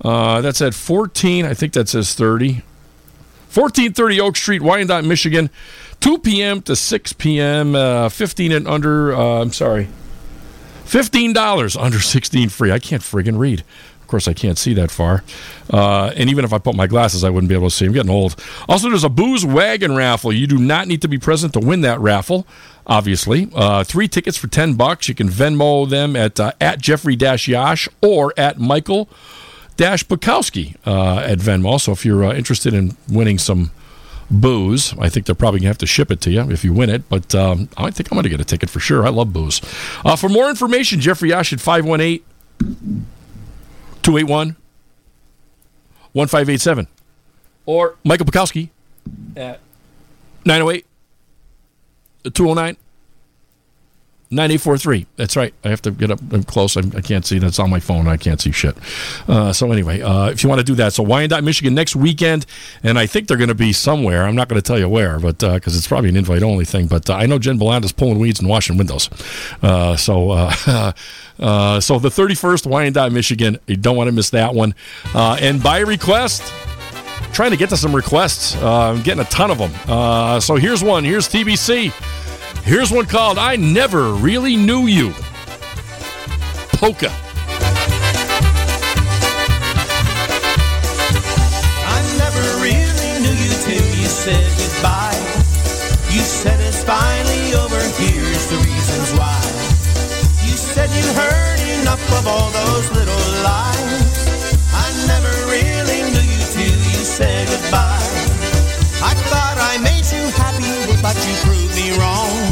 Uh, that's at 14. I think that says 30. 1430 Oak Street, Wyandotte, Michigan. 2 p.m. to 6 p.m. Uh, 15 and under. Uh, I'm sorry. $15 under 16 free. I can't friggin' read. Of course, I can't see that far. Uh, and even if I put my glasses, I wouldn't be able to see. I'm getting old. Also, there's a booze wagon raffle. You do not need to be present to win that raffle, obviously. Uh, three tickets for 10 bucks. You can Venmo them at, uh, at Jeffrey Yash or at Michael Pucowski uh, at Venmo. So if you're uh, interested in winning some booze. I think they're probably going to have to ship it to you if you win it, but um, I think I'm going to get a ticket for sure. I love booze. Uh, for more information, Jeffrey Yash at 518 281 1587 or Michael Pucowski at 908 209 9843. That's right. I have to get up close. I'm, I can not see. That's on my phone. I can't see shit. Uh, so, anyway, uh, if you want to do that, so Wyandotte, Michigan next weekend, and I think they're going to be somewhere. I'm not going to tell you where, but because uh, it's probably an invite only thing. But uh, I know Jen Belanda's pulling weeds and washing windows. Uh, so, uh, so the 31st, Wyandotte, Michigan. You don't want to miss that one. and by request, trying to get to some requests. I'm getting a ton of them. so, here's one. Here's TBC. Here's one called I Never Really Knew You. Polka. I never really knew you till you said goodbye. You said it's finally over, here's the reasons why. You said you heard enough of all those little lies. I never really knew you till you said goodbye. I thought I made you happy, but you proved me wrong.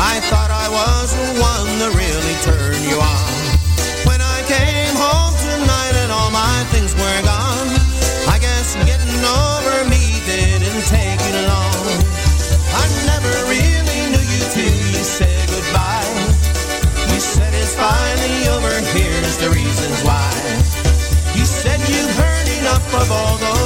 I thought I was the one that really turned you on. When I came home tonight and all my things were gone, I guess getting over me didn't take you long. I never really knew you till you said goodbye. You said it's finally over, here's the reasons why. You said you've heard enough of all those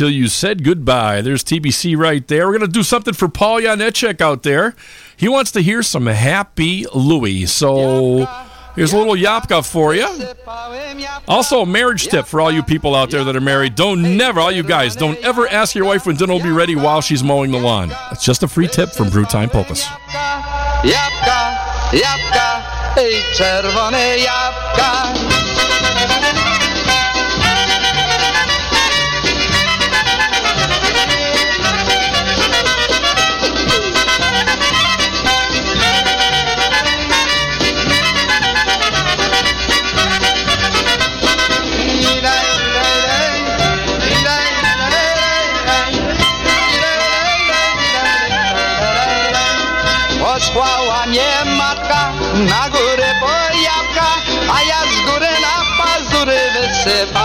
knew you said goodbye. There's TBC right there. We're going to do something for Paul Janecek out there. He wants to hear some Happy Louie. So here's a little Yapka for you. Also, a marriage tip for all you people out there that are married. Don't never, all you guys, don't ever ask your wife when dinner will be ready while she's mowing the lawn. It's just a free tip from Brewtime Polkas. Czerwone jabłka. se va.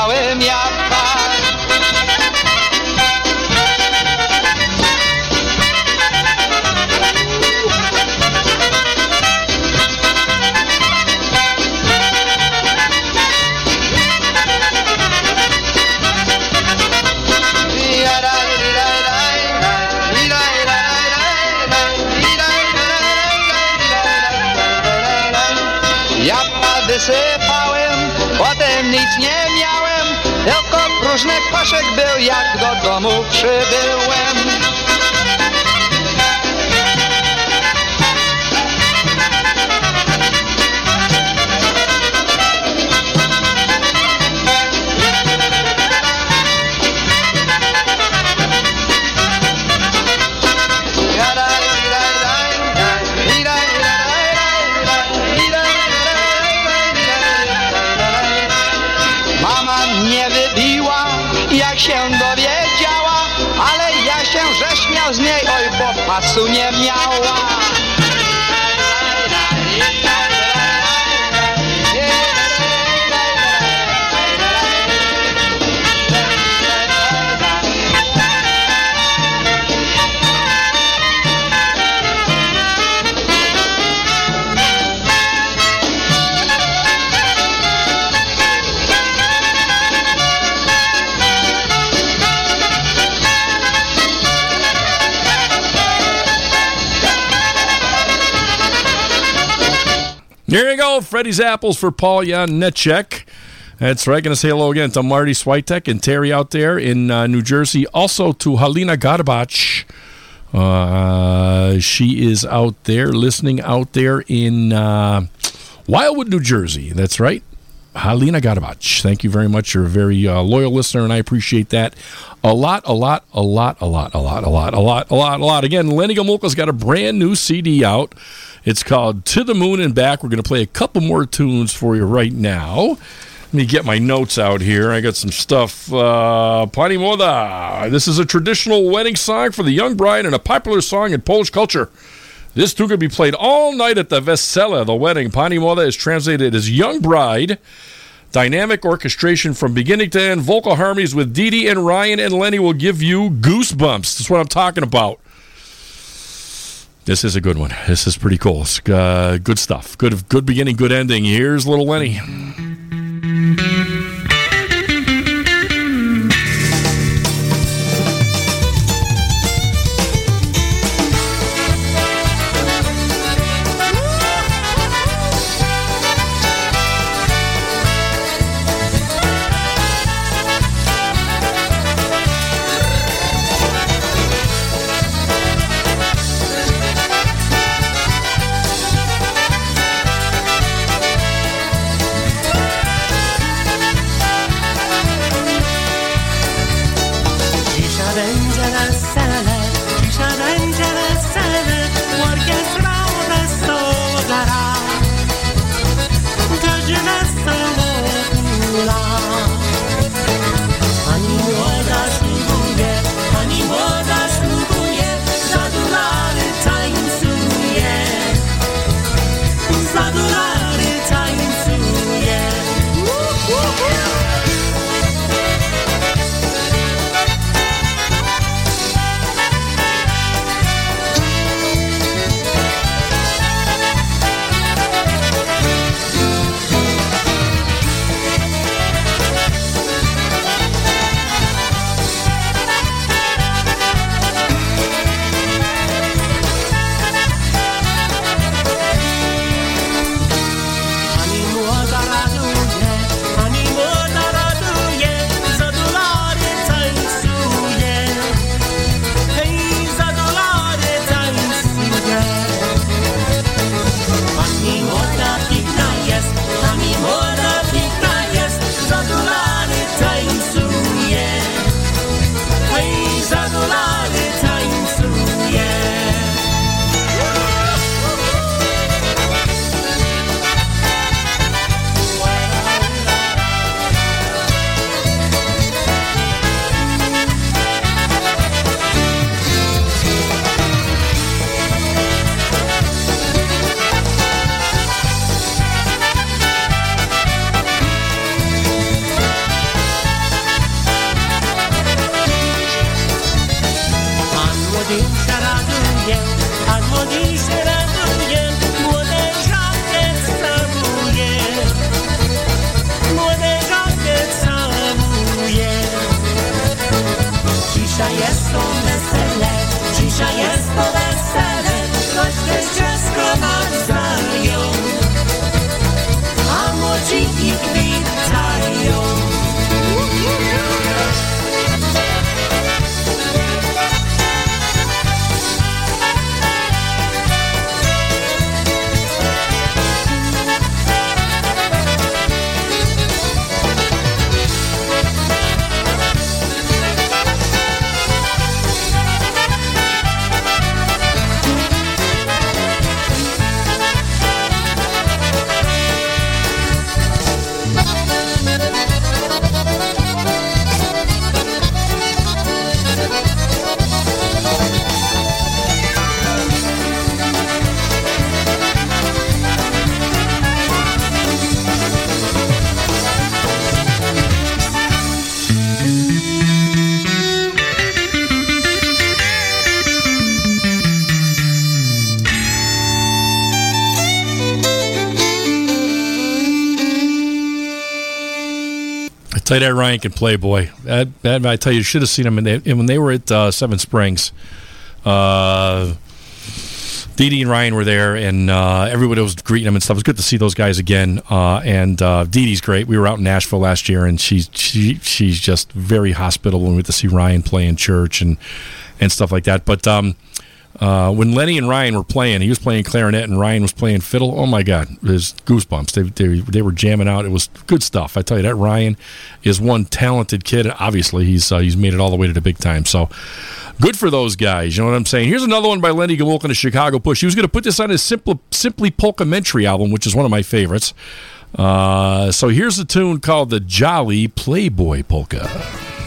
Here you go, Freddie's Apples for Paul Janecek. That's right. Going to say hello again to Marty Switek and Terry out there in uh, New Jersey. Also to Halina Garbach. Uh, she is out there listening out there in uh, Wildwood, New Jersey. That's right. Halina Garbach. Thank you very much. You're a very uh, loyal listener, and I appreciate that a lot, a lot, a lot, a lot, a lot, a lot, a lot, a lot, a lot. Again, Lenny Gomulka's got a brand new CD out. It's called To the Moon and Back. We're going to play a couple more tunes for you right now. Let me get my notes out here. I got some stuff. Uh, Pani Moda. This is a traditional wedding song for the young bride and a popular song in Polish culture. This tune could be played all night at the Vesela, the wedding. Pani Moda is translated as young bride. Dynamic orchestration from beginning to end. Vocal harmonies with Dee Dee and Ryan and Lenny will give you goosebumps. That's what I'm talking about. This is a good one. This is pretty cool. Uh, good stuff. Good, good beginning, good ending. Here's little Lenny. You that Ryan can play, boy. That, that I tell you, you should have seen him in the, when they were at uh, Seven Springs. Uh, Dee and Ryan were there, and uh, everybody was greeting them and stuff. It was good to see those guys again. Uh, and uh, Dee Dee's great. We were out in Nashville last year, and she's she, she's just very hospitable. And we went to see Ryan play in church and and stuff like that. But um, uh, when Lenny and Ryan were playing, he was playing clarinet and Ryan was playing fiddle. Oh my God, was goosebumps. They, they, they were jamming out. It was good stuff. I tell you that Ryan is one talented kid. Obviously, he's uh, he's made it all the way to the big time. So good for those guys. You know what I'm saying? Here's another one by Lenny Gomulka and Chicago Push. He was going to put this on his Simply, Simply Polkamentary album, which is one of my favorites. Uh, so here's a tune called the Jolly Playboy Polka.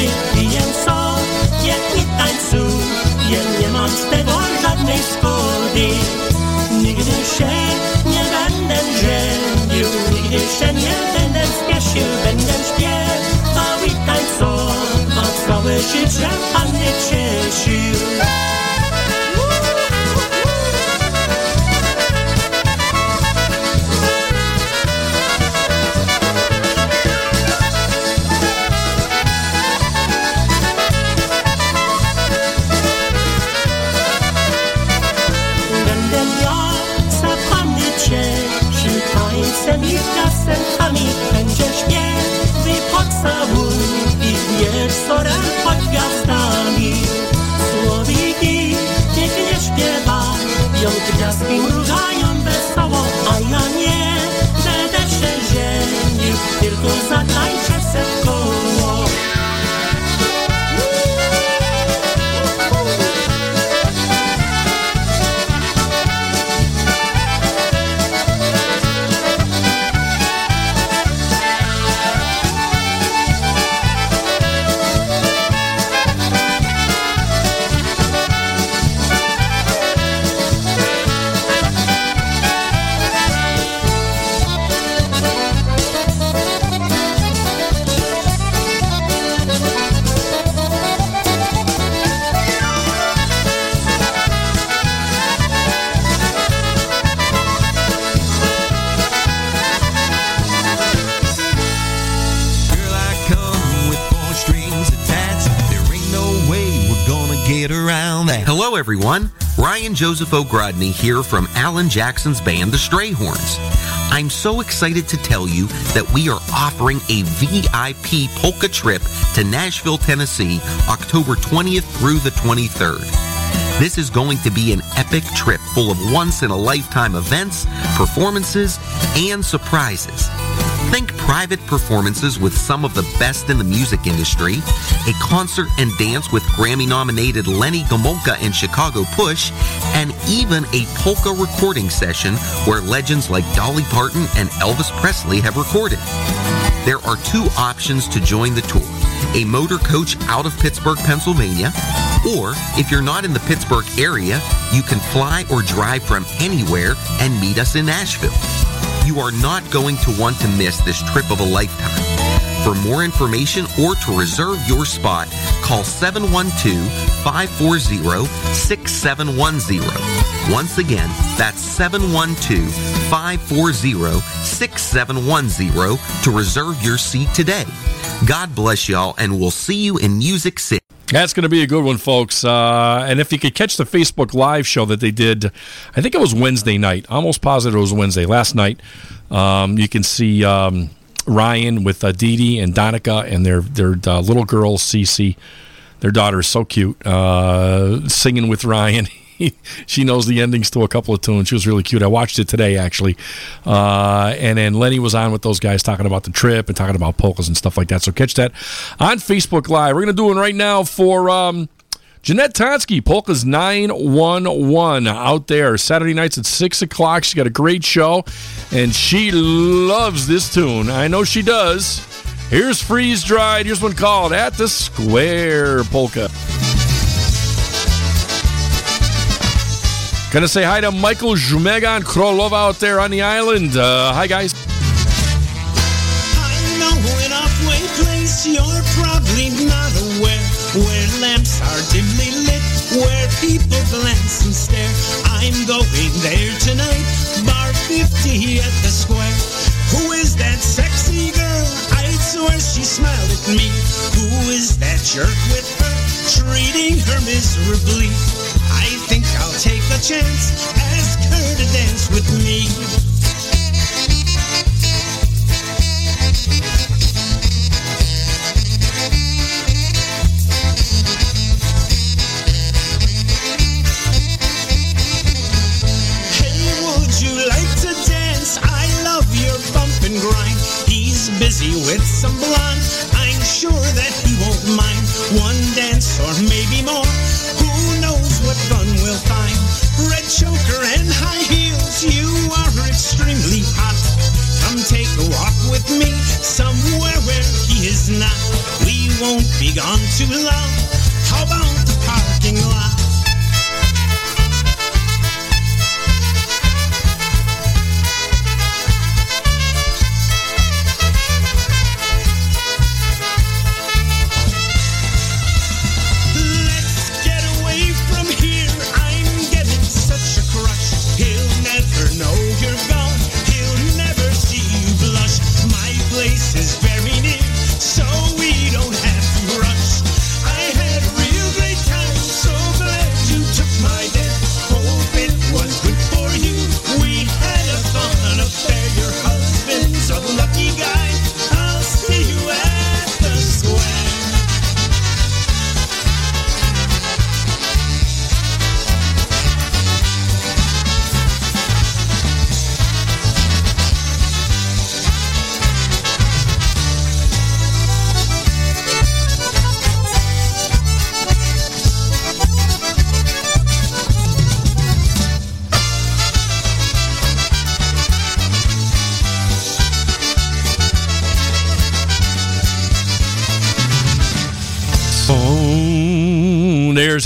Pochody, piję sobie i tańcuję, nie mam z tego żadnej szkody. Nigdy się nie będę żenił, nigdy się nie będę spieszył, będę śpiewał i tańcował, całe życie Pan mnie cieszył. Śpiewają, gwiazdki Hello, everyone. Ryan Joseph Ogrodny here from Alan Jackson's band, the Strayhorns. I'm so excited to tell you that we are offering a VIP polka trip to Nashville, Tennessee, October 20th through the 23rd. This is going to be an epic trip full of once in a lifetime events, performances, and surprises. Think private performances with some of the best in the music industry, a concert and dance with Grammy nominated Lenny Gomulka and Chicago Push, and even a polka recording session where legends like Dolly Parton and Elvis Presley have recorded. There are two options to join the tour. a motor coach out of Pittsburgh, Pennsylvania. Or if you're not in the Pittsburgh area, you can fly or drive from anywhere and meet us in Nashville. You are not going to want to miss this trip of a lifetime. For more information or to reserve your spot, call 712-540-6710. Once again, that's 712-540-6710 to reserve your seat today. God bless y'all, and we'll see you in Music City. That's going to be a good one, folks. Uh, and if you could catch the Facebook Live show that they did, I think it was Wednesday night. Almost positive it was Wednesday. Last night, um, you can see um, Ryan with uh, Dee Dee and Donica and their their uh, little girl Cece. Their daughter is so cute, uh, singing with Ryan. she knows the endings to a couple of tunes. She was really cute. I watched it today, actually. Uh, and then Lenny was on with those guys talking about the trip and talking about polkas and stuff like that. So catch that on Facebook Live. We're to do one right now for. Um, Jeanette Tonsky, Polka's 911 out there Saturday nights at 6 o'clock. She's got a great show, and she loves this tune. I know she does. Here's Freeze Dried. Here's one called At the Square Polka. Gonna say hi to Michael Jumegan Krolov out there on the island. Uh, hi, guys. I know an place you're probably not aware Where lamps are dimly lit, where people glance and stare I'm going there tonight, bar 50 at the square Who is that sexy girl? I swear she smiled at me Who is that jerk with her, treating her miserably? I think I'll take a chance, ask her to dance with me Hey, would you like to dance? I love your bump and grind. Busy with some blonde. I'm sure that he won't mind one dance or maybe more. Who knows what fun we'll find? Red choker and high heels, you are extremely hot. Come take a walk with me somewhere where he is not. We won't be gone too long. How about the parking lot? Place is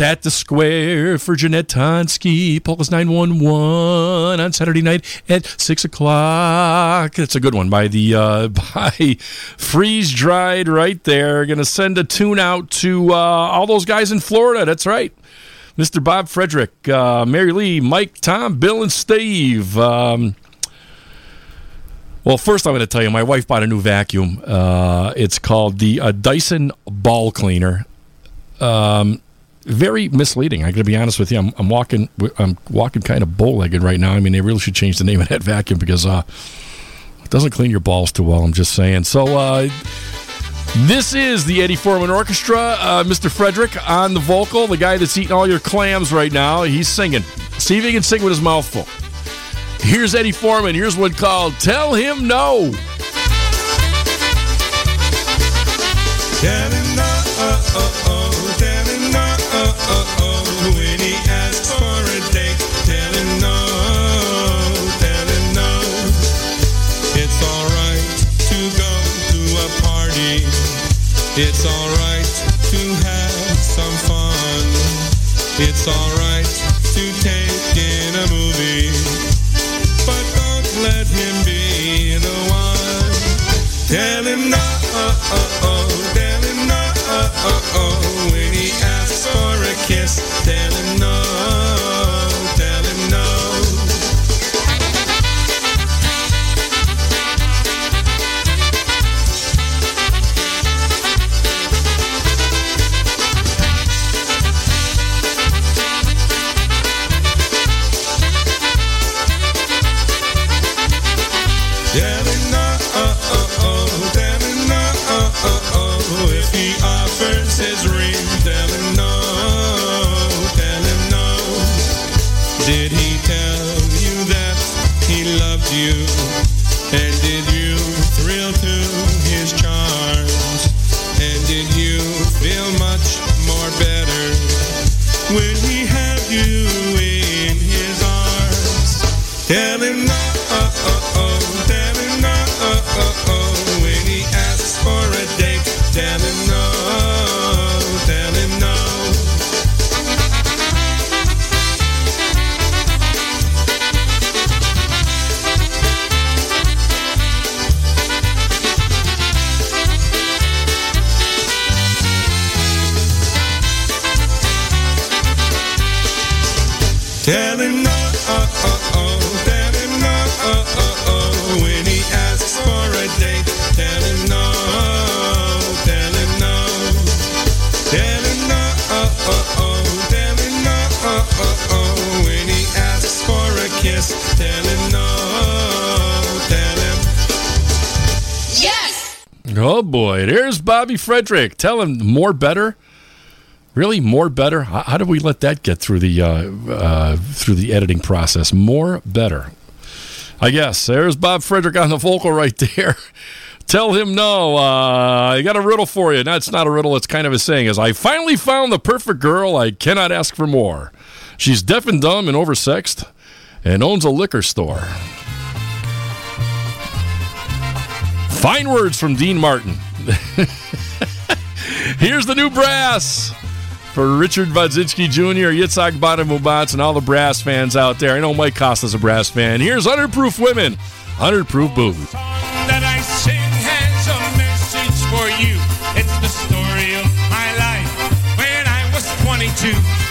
at the square for Jeanette Tonsky, Polka's 911 on Saturday night at 6 o'clock. That's a good one by the uh, by Freeze Dried right there. Gonna send a tune out to uh, all those guys in Florida. That's right. Mr. Bob Frederick, uh, Mary Lee, Mike, Tom, Bill, and Steve. Um, well, first I'm going to tell you, my wife bought a new vacuum. Uh, it's called the uh, Dyson Ball Cleaner. Um, very misleading. I'm going to be honest with you. I'm, I'm walking. I'm walking kind of bow-legged right now. I mean, they really should change the name of that vacuum because uh, it doesn't clean your balls too well. I'm just saying. So. Uh, this is the Eddie Forman Orchestra. Uh, Mr. Frederick on the vocal, the guy that's eating all your clams right now. He's singing. See if he can sing with his mouth full. Here's Eddie Forman. Here's one called Tell Him No. Tell him no, It's alright to have some fun. It's alright Oh boy, there's Bobby Frederick. Tell him more better. Really, more better. How, how did we let that get through the uh, uh, through the editing process? More better. I guess there's Bob Frederick on the vocal right there. Tell him no. Uh, I got a riddle for you. That's not a riddle. It's kind of a saying. Is I finally found the perfect girl. I cannot ask for more. She's deaf and dumb and oversexed, and owns a liquor store. Fine words from Dean Martin. Here's the new brass for Richard Vodzinski Jr., Yitzhak Badamubats, and all the brass fans out there. I know Mike Costa's a brass fan. Here's 100 Proof Women, 100 Proof Booze. that I sing has a message for you. It's the story of my life when I was 22.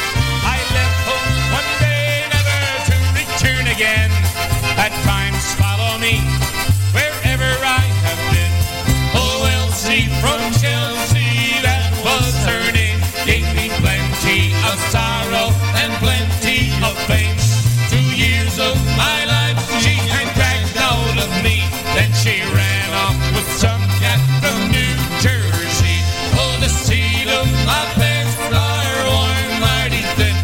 From Chelsea, that was her name. Gave me plenty of sorrow and plenty of fame. Two years of my life she had dragged out of me. Then she ran off with some cat from New Jersey. Oh, the seat of my pants are worn mighty thin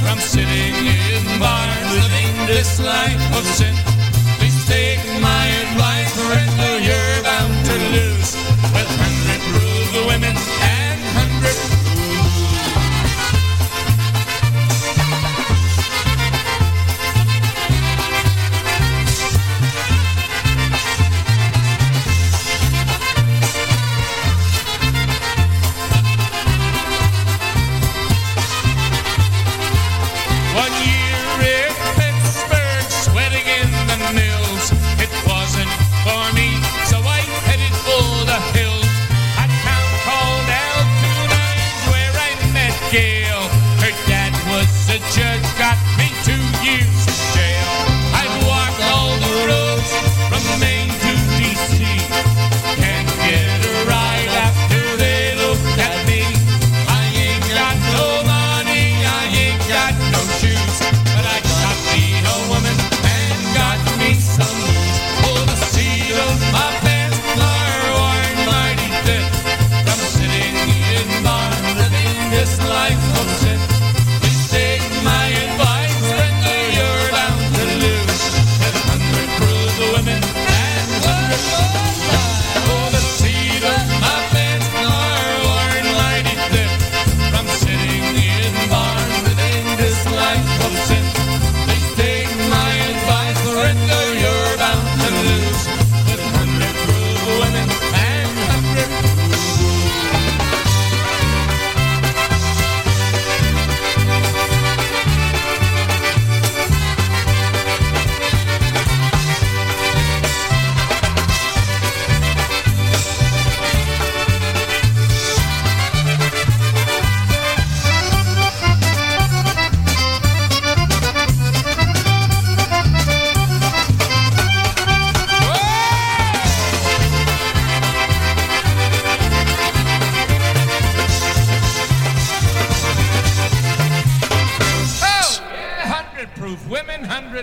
from sitting in bars living this life of sin.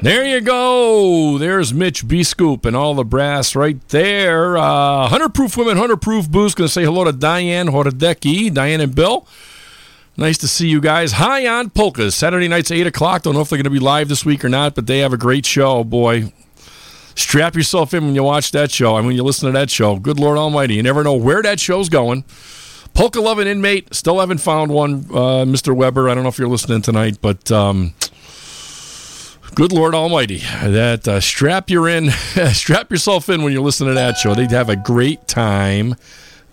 There you go. There's Mitch Biskup and all the brass right there. Uh, 100 Proof Women, 100 Proof Booze. Going to say hello to Diane Horodecki, Diane and Bill. Nice to see you guys. High on Polkas. Saturday nights, 8 o'clock. Don't know if they're going to be live this week or not, but they have a great show. Boy, strap yourself in when you watch that show. Mean, when you listen to that show. Good Lord Almighty. You never know where that show's going. Polka loving inmate. Still haven't found one, uh, Mr. Weber. I don't know if you're listening tonight, but um, good Lord Almighty. That uh, strap you in, strap yourself in when you listen to that show. They'd have a great time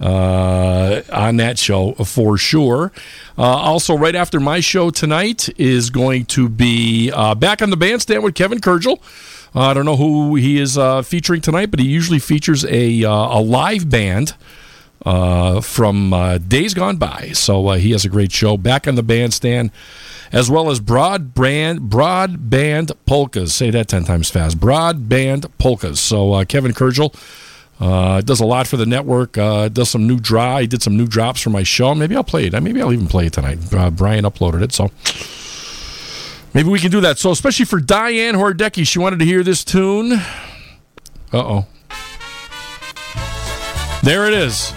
uh, on that show for sure. Uh, also, right after my show tonight is going to be uh, back on the bandstand with Kevin Kurgel. Uh, I don't know who he is uh, featuring tonight, but he usually features a, a live band uh, from uh, days gone by. So uh, he has a great show back on the bandstand, as well as broadband broadband polkas. Say that ten times fast. Broadband polkas. So uh, Kevin Kurgel. Uh, does a lot for the network. Does some new draw. He did some new drops for my show. Maybe I'll play it. Maybe I'll even play it tonight. Brian uploaded it, so maybe we can do that. So especially for Diane Hordecki, she wanted to hear this tune. Uh oh. There it is.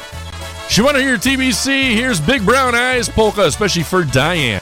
She wanted to hear TBC. Here's Big Brown Eyes Polka, especially for Diane.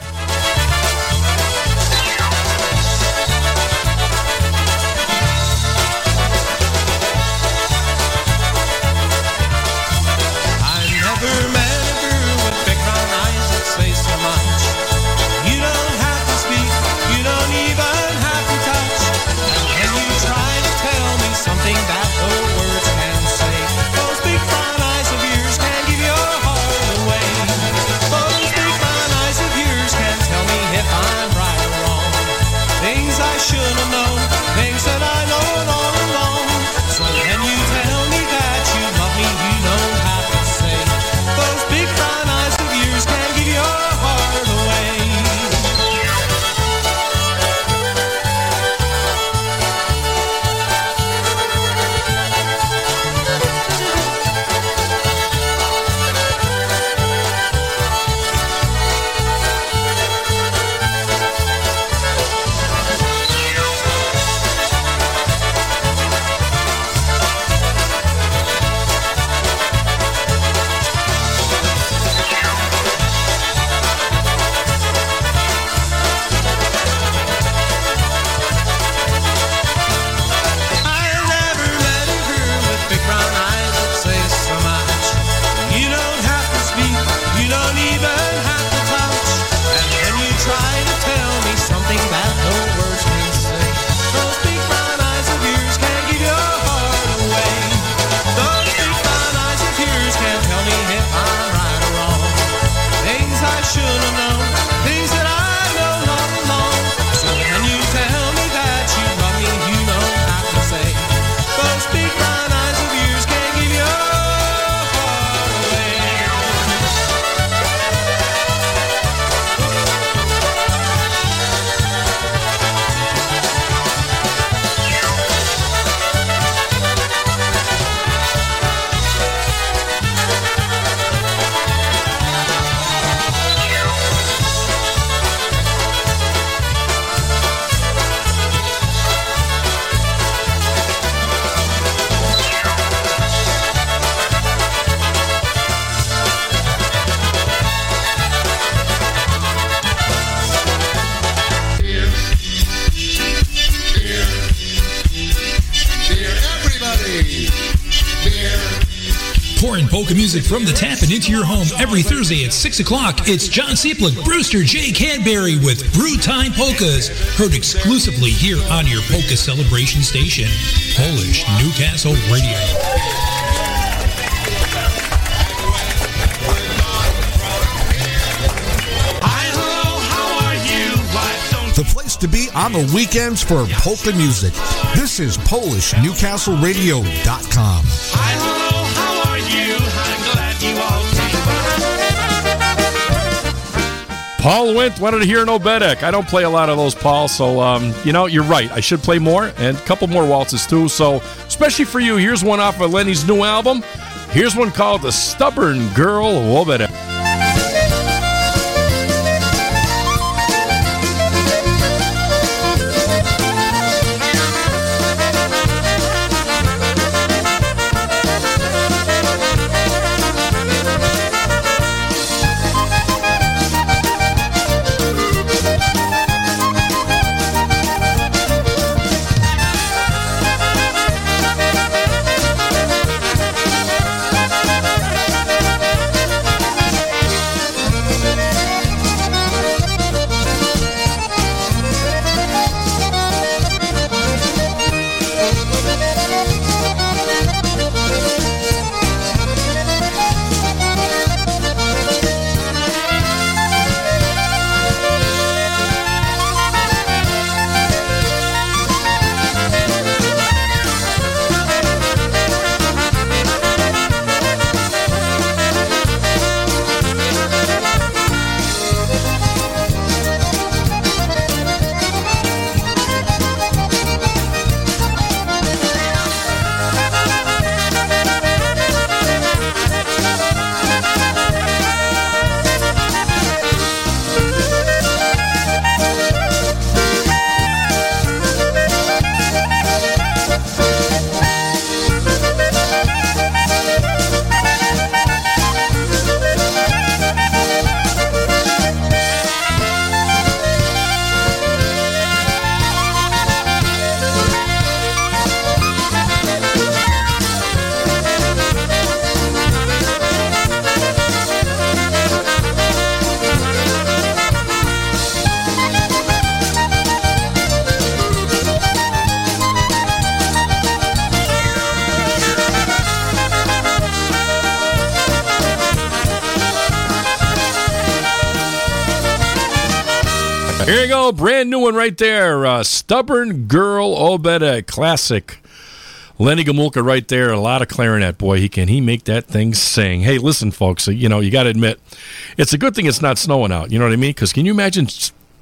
Polka music from the tap and into your home every Thursday at 6 o'clock. It's John Cieplik, Brewster J. Cadbury with Brew Time Polkas. Heard exclusively here on your polka celebration station, Polish Newcastle Radio. The place to be on the weekends for polka music. This is PolishNewcastleRadio.com. Paul Wint wanted to hear No Bedek. I don't play a lot of those, Paul. So, um, you know, you're right. I should play more and a couple more waltzes, too. So, especially for you, here's one off of Lenny's new album. Here's one called The Stubborn Girl Oberek. One right there. Uh, Stubborn Girl Oberek, classic. Lenny Gomulka right there. A lot of clarinet, boy. He can he make that thing sing. Hey, listen, folks. You know you got to admit, it's a good thing it's not snowing out. You know what I mean? Because can you imagine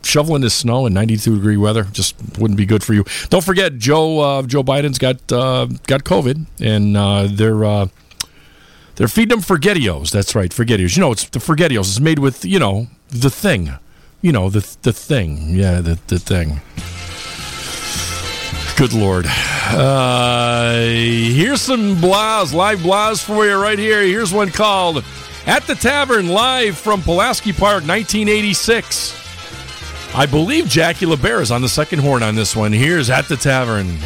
shoveling this snow in 92 degree weather? Just wouldn't be good for you. Don't forget, Joe uh, Joe Biden's got uh, got COVID, and uh, they're. Uh, they're feeding them Forgettios. That's right, Forgettios. You know, it's the Forgettios. It's made with, you know, the thing. You know, the the thing. Yeah, the the thing. Good lord. Uh, here's some Blaz, live Blaz for you right here. Here's one called At the Tavern, live from Pulaski Park, 1986. I believe Jackie LeBear is on the second horn on this one. Here's At the Tavern.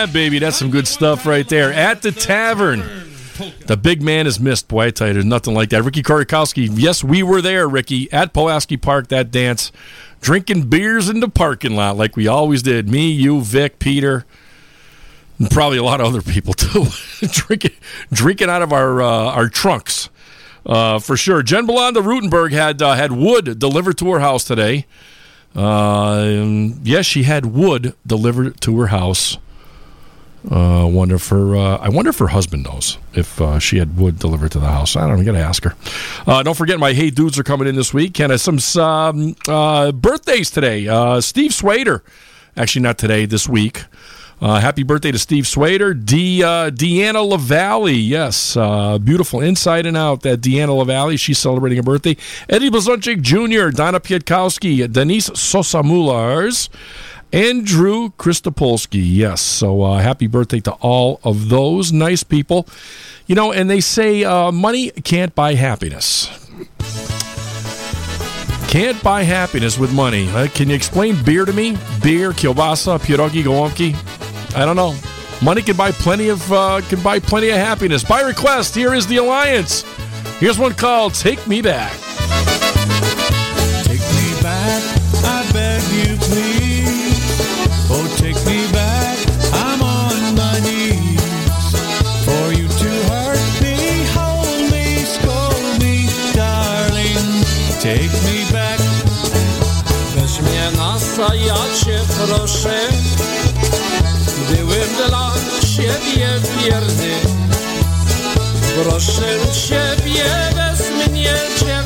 Yeah, baby. That's some good stuff right there. At the tavern. The big man is missed. Boy, I tell you, there's nothing like that. Ricky Korakowski. Yes, we were there, Ricky, at Pulaski Park, that dance, drinking beers in the parking lot like we always did. Me, you, Vic, Peter, and probably a lot of other people too. drinking, drinking out of our uh, our trunks. Uh, for sure. Jen Belanda Rutenberg had uh, had wood delivered to her house today. Uh, yes, she had wood delivered to her house. Uh, wonder if her uh, I wonder if her husband knows if uh, she had wood delivered to the house. I don't know. Got to ask her. Uh, don't forget, my hey dudes are coming in this week. And some um, birthdays today. Uh, Steve Swader, actually not today, this week. Happy birthday to Steve Swader. De, Deanna LaValle, yes. Beautiful inside and out, that Deanna LaValle. She's celebrating a birthday. Eddie Blazonczyk Jr., Donna Pietkowski, Denise Sosa Mulars, Andrew Christopolsky, yes. So uh, happy birthday to all of those nice people. You know, and they say uh, money can't buy happiness. Can't buy happiness with money. Uh, can you explain beer to me? Beer, kielbasa, pierogi, gołąbki? I don't know. Money can buy plenty of uh, can buy plenty of happiness. By request, here is the alliance. Here's one called "Take Me Back." Take me back. Weź mnie na ja cię proszę. Byłem dla ciebie wierny. Proszę ciebie, bez mnie dziewczyn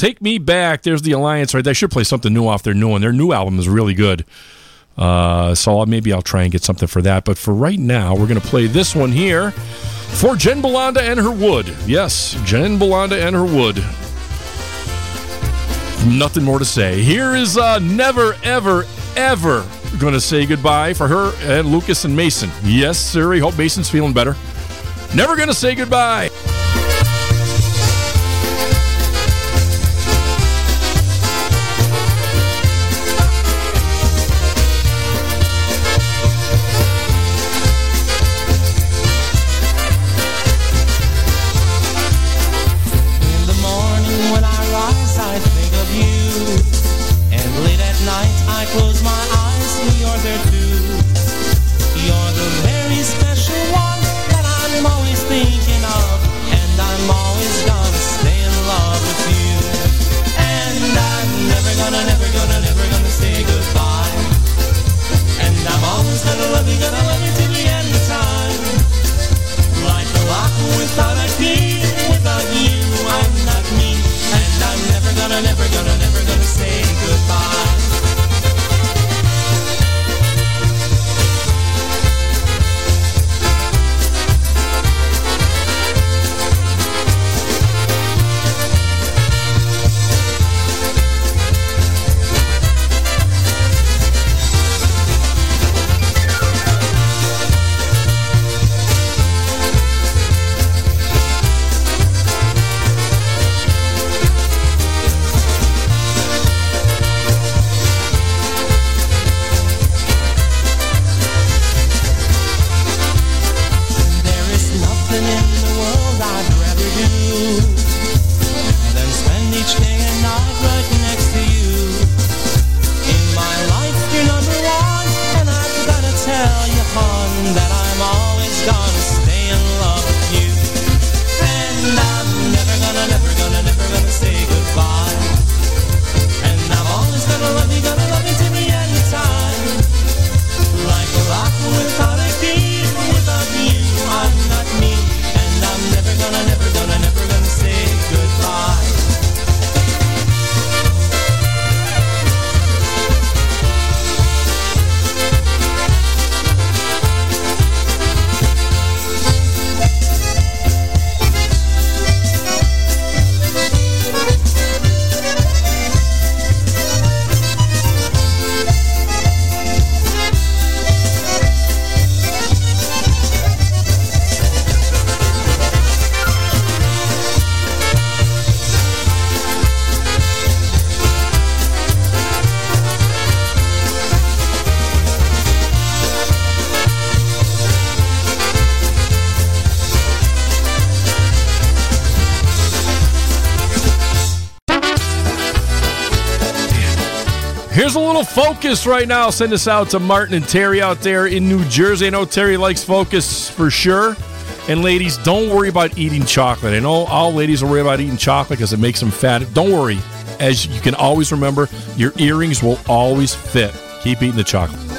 Take Me Back. There's the Alliance right They should play something new off their new one. Their new album is really good. Uh, so maybe I'll try and get something for that. But for right now, we're going to play this one here for Jen Belanda and her wood. Yes, Jen Belanda and her wood. Nothing more to say. Here is uh, Never, Ever, Ever going to say goodbye for her and Lucas and Mason. Yes, sir. Hope Mason's feeling better. Never going to say goodbye. Focus right now. Send us out to Martin and Terry out there in New Jersey. I know Terry likes focus for sure. And ladies, don't worry about eating chocolate. I know all ladies will worry about eating chocolate because it makes them fat. Don't worry. As you can always remember, your earrings will always fit. Keep eating the chocolate.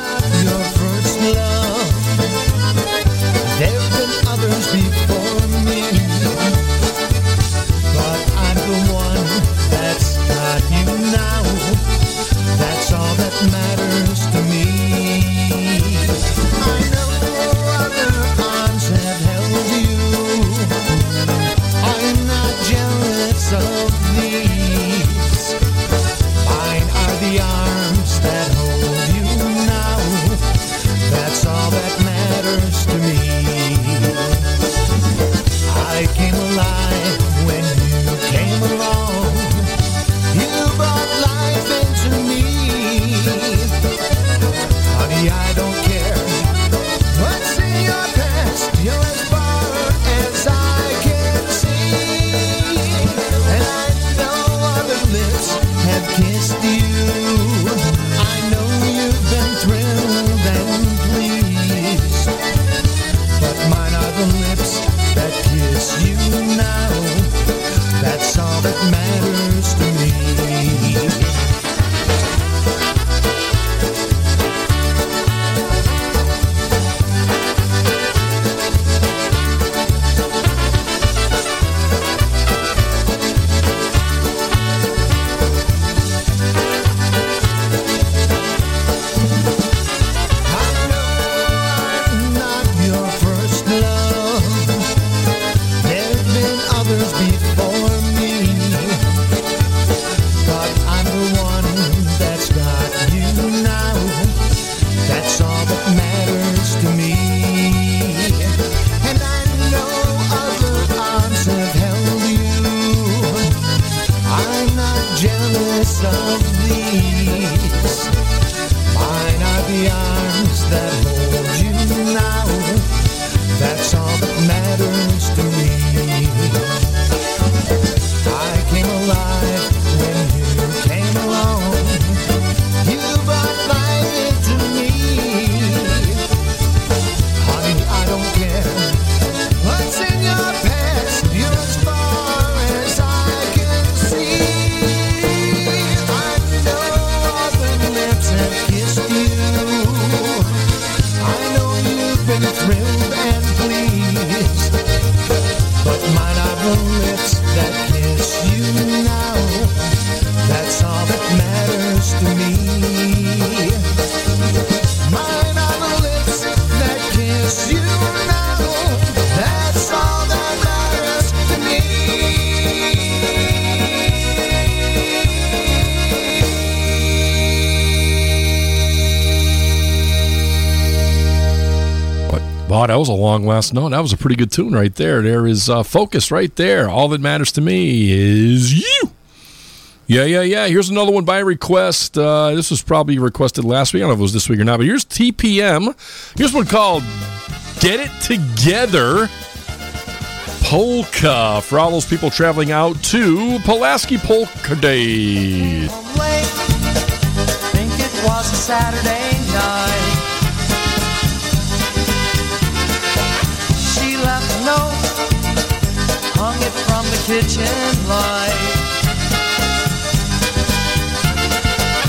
Wow, that was a long last note. That was a pretty good tune right there. There is uh, focus right there. All that matters to me is you. Yeah, yeah, yeah. Here's another one by request. Uh, this was probably requested last week. I don't know if it was this week or not, but here's TPM. Here's one called Get It Together Polka for all those people traveling out to Pulaski Polka Day. Think it was a Saturday night. Kitchen light.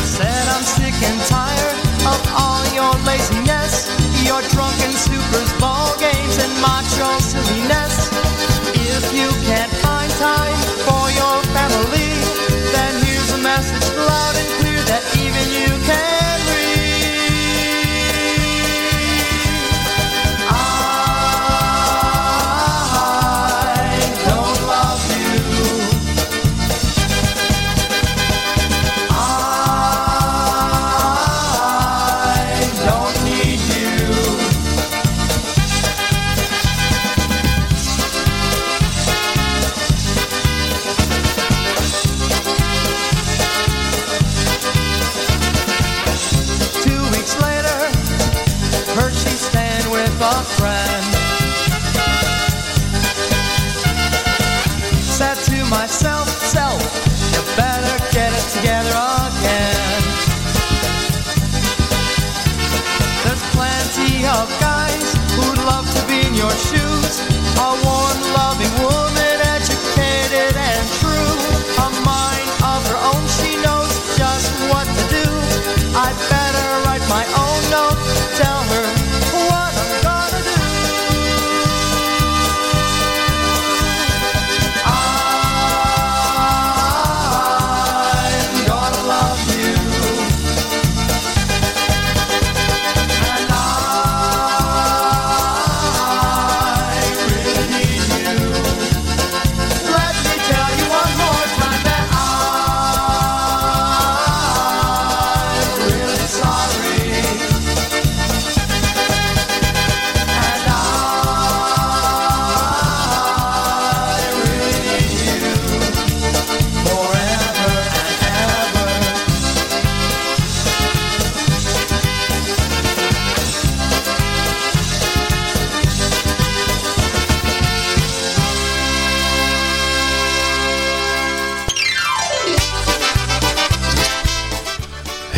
Said I'm sick and tired of all your laziness, your drunken supers, ball games, and macho silliness. If you can't find time for your family, then here's a message loud and clear that even you can to be in your shoes. A warm, loving woman, educated and true. A mind of her own, she knows just what to do. I better write my own note,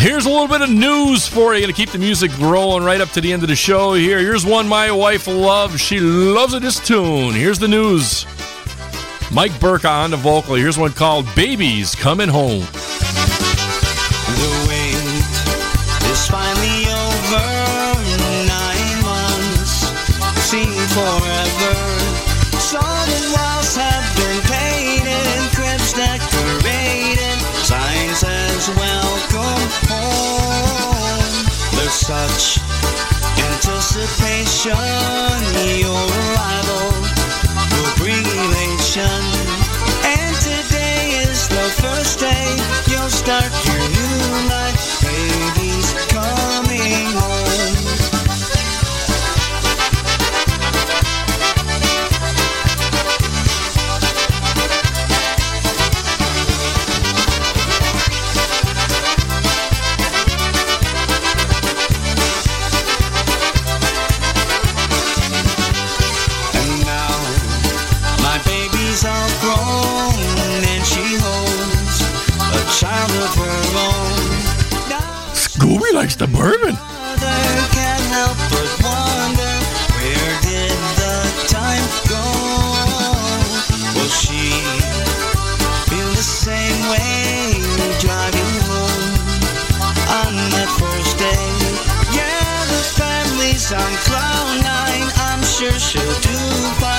Here's a little bit of news for you. Gonna keep the music rolling right up to the end of the show here. Here's one my wife loves. She loves it, this tune. Here's the news. Mike Burka on the vocal. Here's one called Babies Coming Home. Anticipation. Your arrival will bring elation. And today is the first day you'll start first the family's on cloud nine. I'm sure she'll do fine.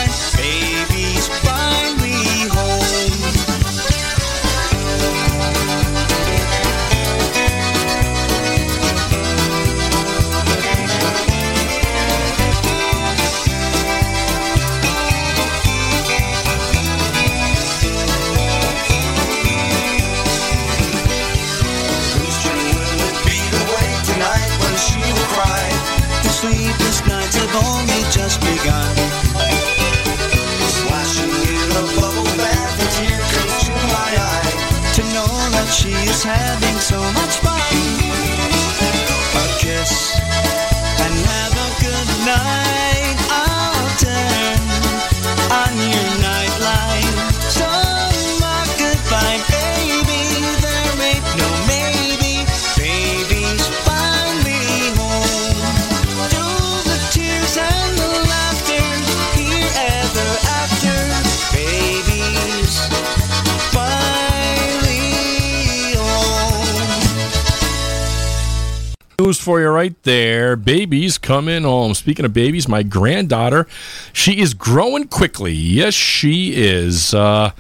There. Baby's coming home. Speaking of babies, my granddaughter, she is growing quickly. Yes, she is. Uh,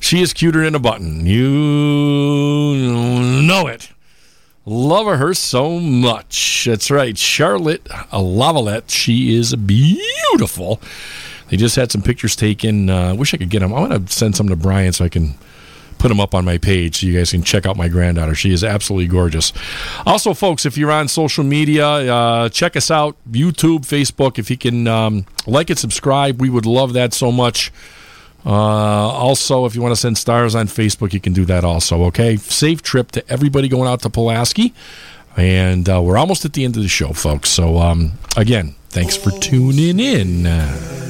she is cuter than a button. You know it. Love her so much. That's right. Charlotte Lavalette. She is beautiful. They just had some pictures taken. I uh, wish I could get them. I want to send some to Brian so I can put them up on my page so you guys can check out my granddaughter. She is absolutely gorgeous. Also, folks, if you're on social media, uh, check us out YouTube, Facebook. If you can um, like and subscribe, we would love that so much. Uh, also, if you want to send stars on Facebook, you can do that also. Okay, safe trip to everybody going out to Pulaski, and uh, we're almost at the end of the show, folks. So, um, again, thanks for tuning in.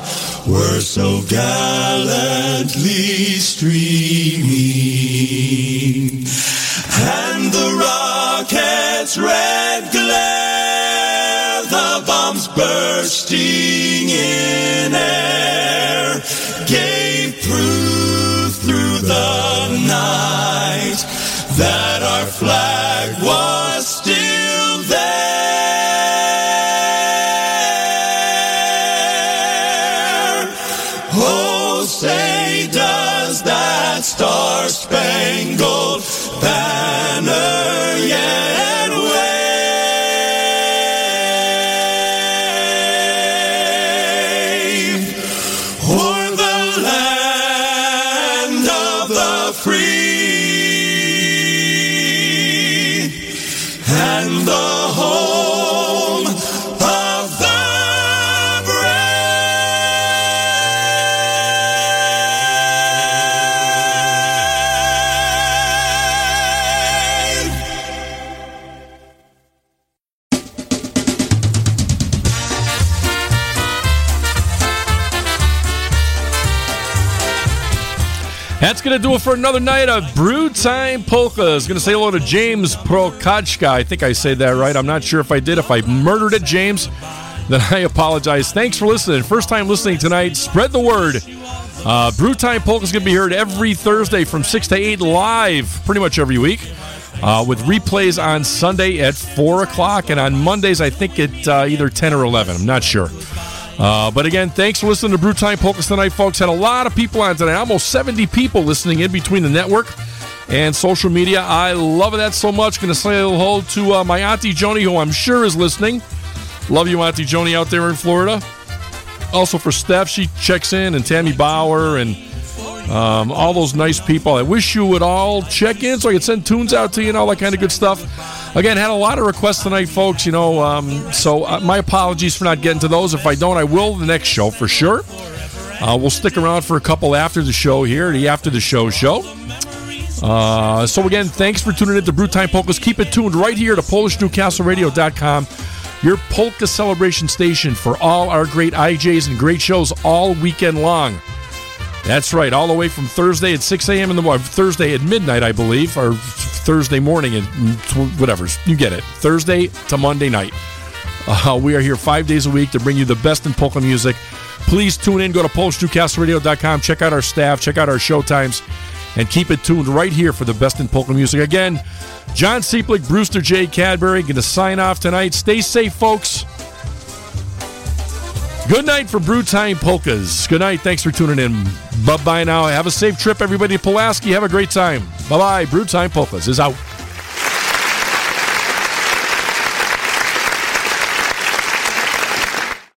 were so gallantly streaming, and the rocket's red glare, the bombs bursting in air, gave proof through the night that our flag That's going to do it for another night of Brew Time Polkas. Going to say hello to James Prokachka. I think I said that right. I'm not sure if I did. If I murdered it, James, then I apologize. Thanks for listening. First time listening tonight. Spread the word. Uh, Brew Time Polka is going to be heard every Thursday from 6 to 8 live, pretty much every week, uh, with replays on Sunday at 4 o'clock. And on Mondays, I think at uh, either 10 or 11. I'm not sure. Uh, but again, thanks for listening to Brew Time Polkas tonight, folks. Had a lot of people on tonight, almost 70 people listening in between the network and social media. I love that so much. Going to say a little hello to uh, my Auntie Joni, who I'm sure is listening. Love you, Auntie Joni, out there in Florida. Also for Steph, she checks in, and Tammy Bauer, and Um, all those nice people. I wish you would all check in so I could send tunes out to you and all that kind of good stuff. Again, had a lot of requests tonight, folks. You know, um, so uh, my apologies for not getting to those. If I don't, I will the next show for sure. Uh, we'll stick around for a couple after the show here, the after the show show. Uh, so again, thanks for tuning in to Brew Time Polkas. Keep it tuned right here to PolishNewcastleRadio.com, your polka celebration station for all our great IJs and great shows all weekend long. That's right, all the way from Thursday at 6 a.m. in the morning, Thursday at midnight, I believe, or Thursday morning, and whatever. You get it. Thursday to Monday night. Uh, we are here five days a week to bring you the best in polka music. Please tune in. Go to PolishNewcastleRadio.com. Check out our staff. Check out our show times. And keep it tuned right here for the best in polka music. Again, John Cieplik, Brewster J. Cadbury, going to sign off tonight. Stay safe, folks. Good night for Brew Time Polkas. Good night. Thanks for tuning in. Bye bye now. Have a safe trip, everybody. Pulaski. Have a great time. Bye bye. Brew Time Polkas is out.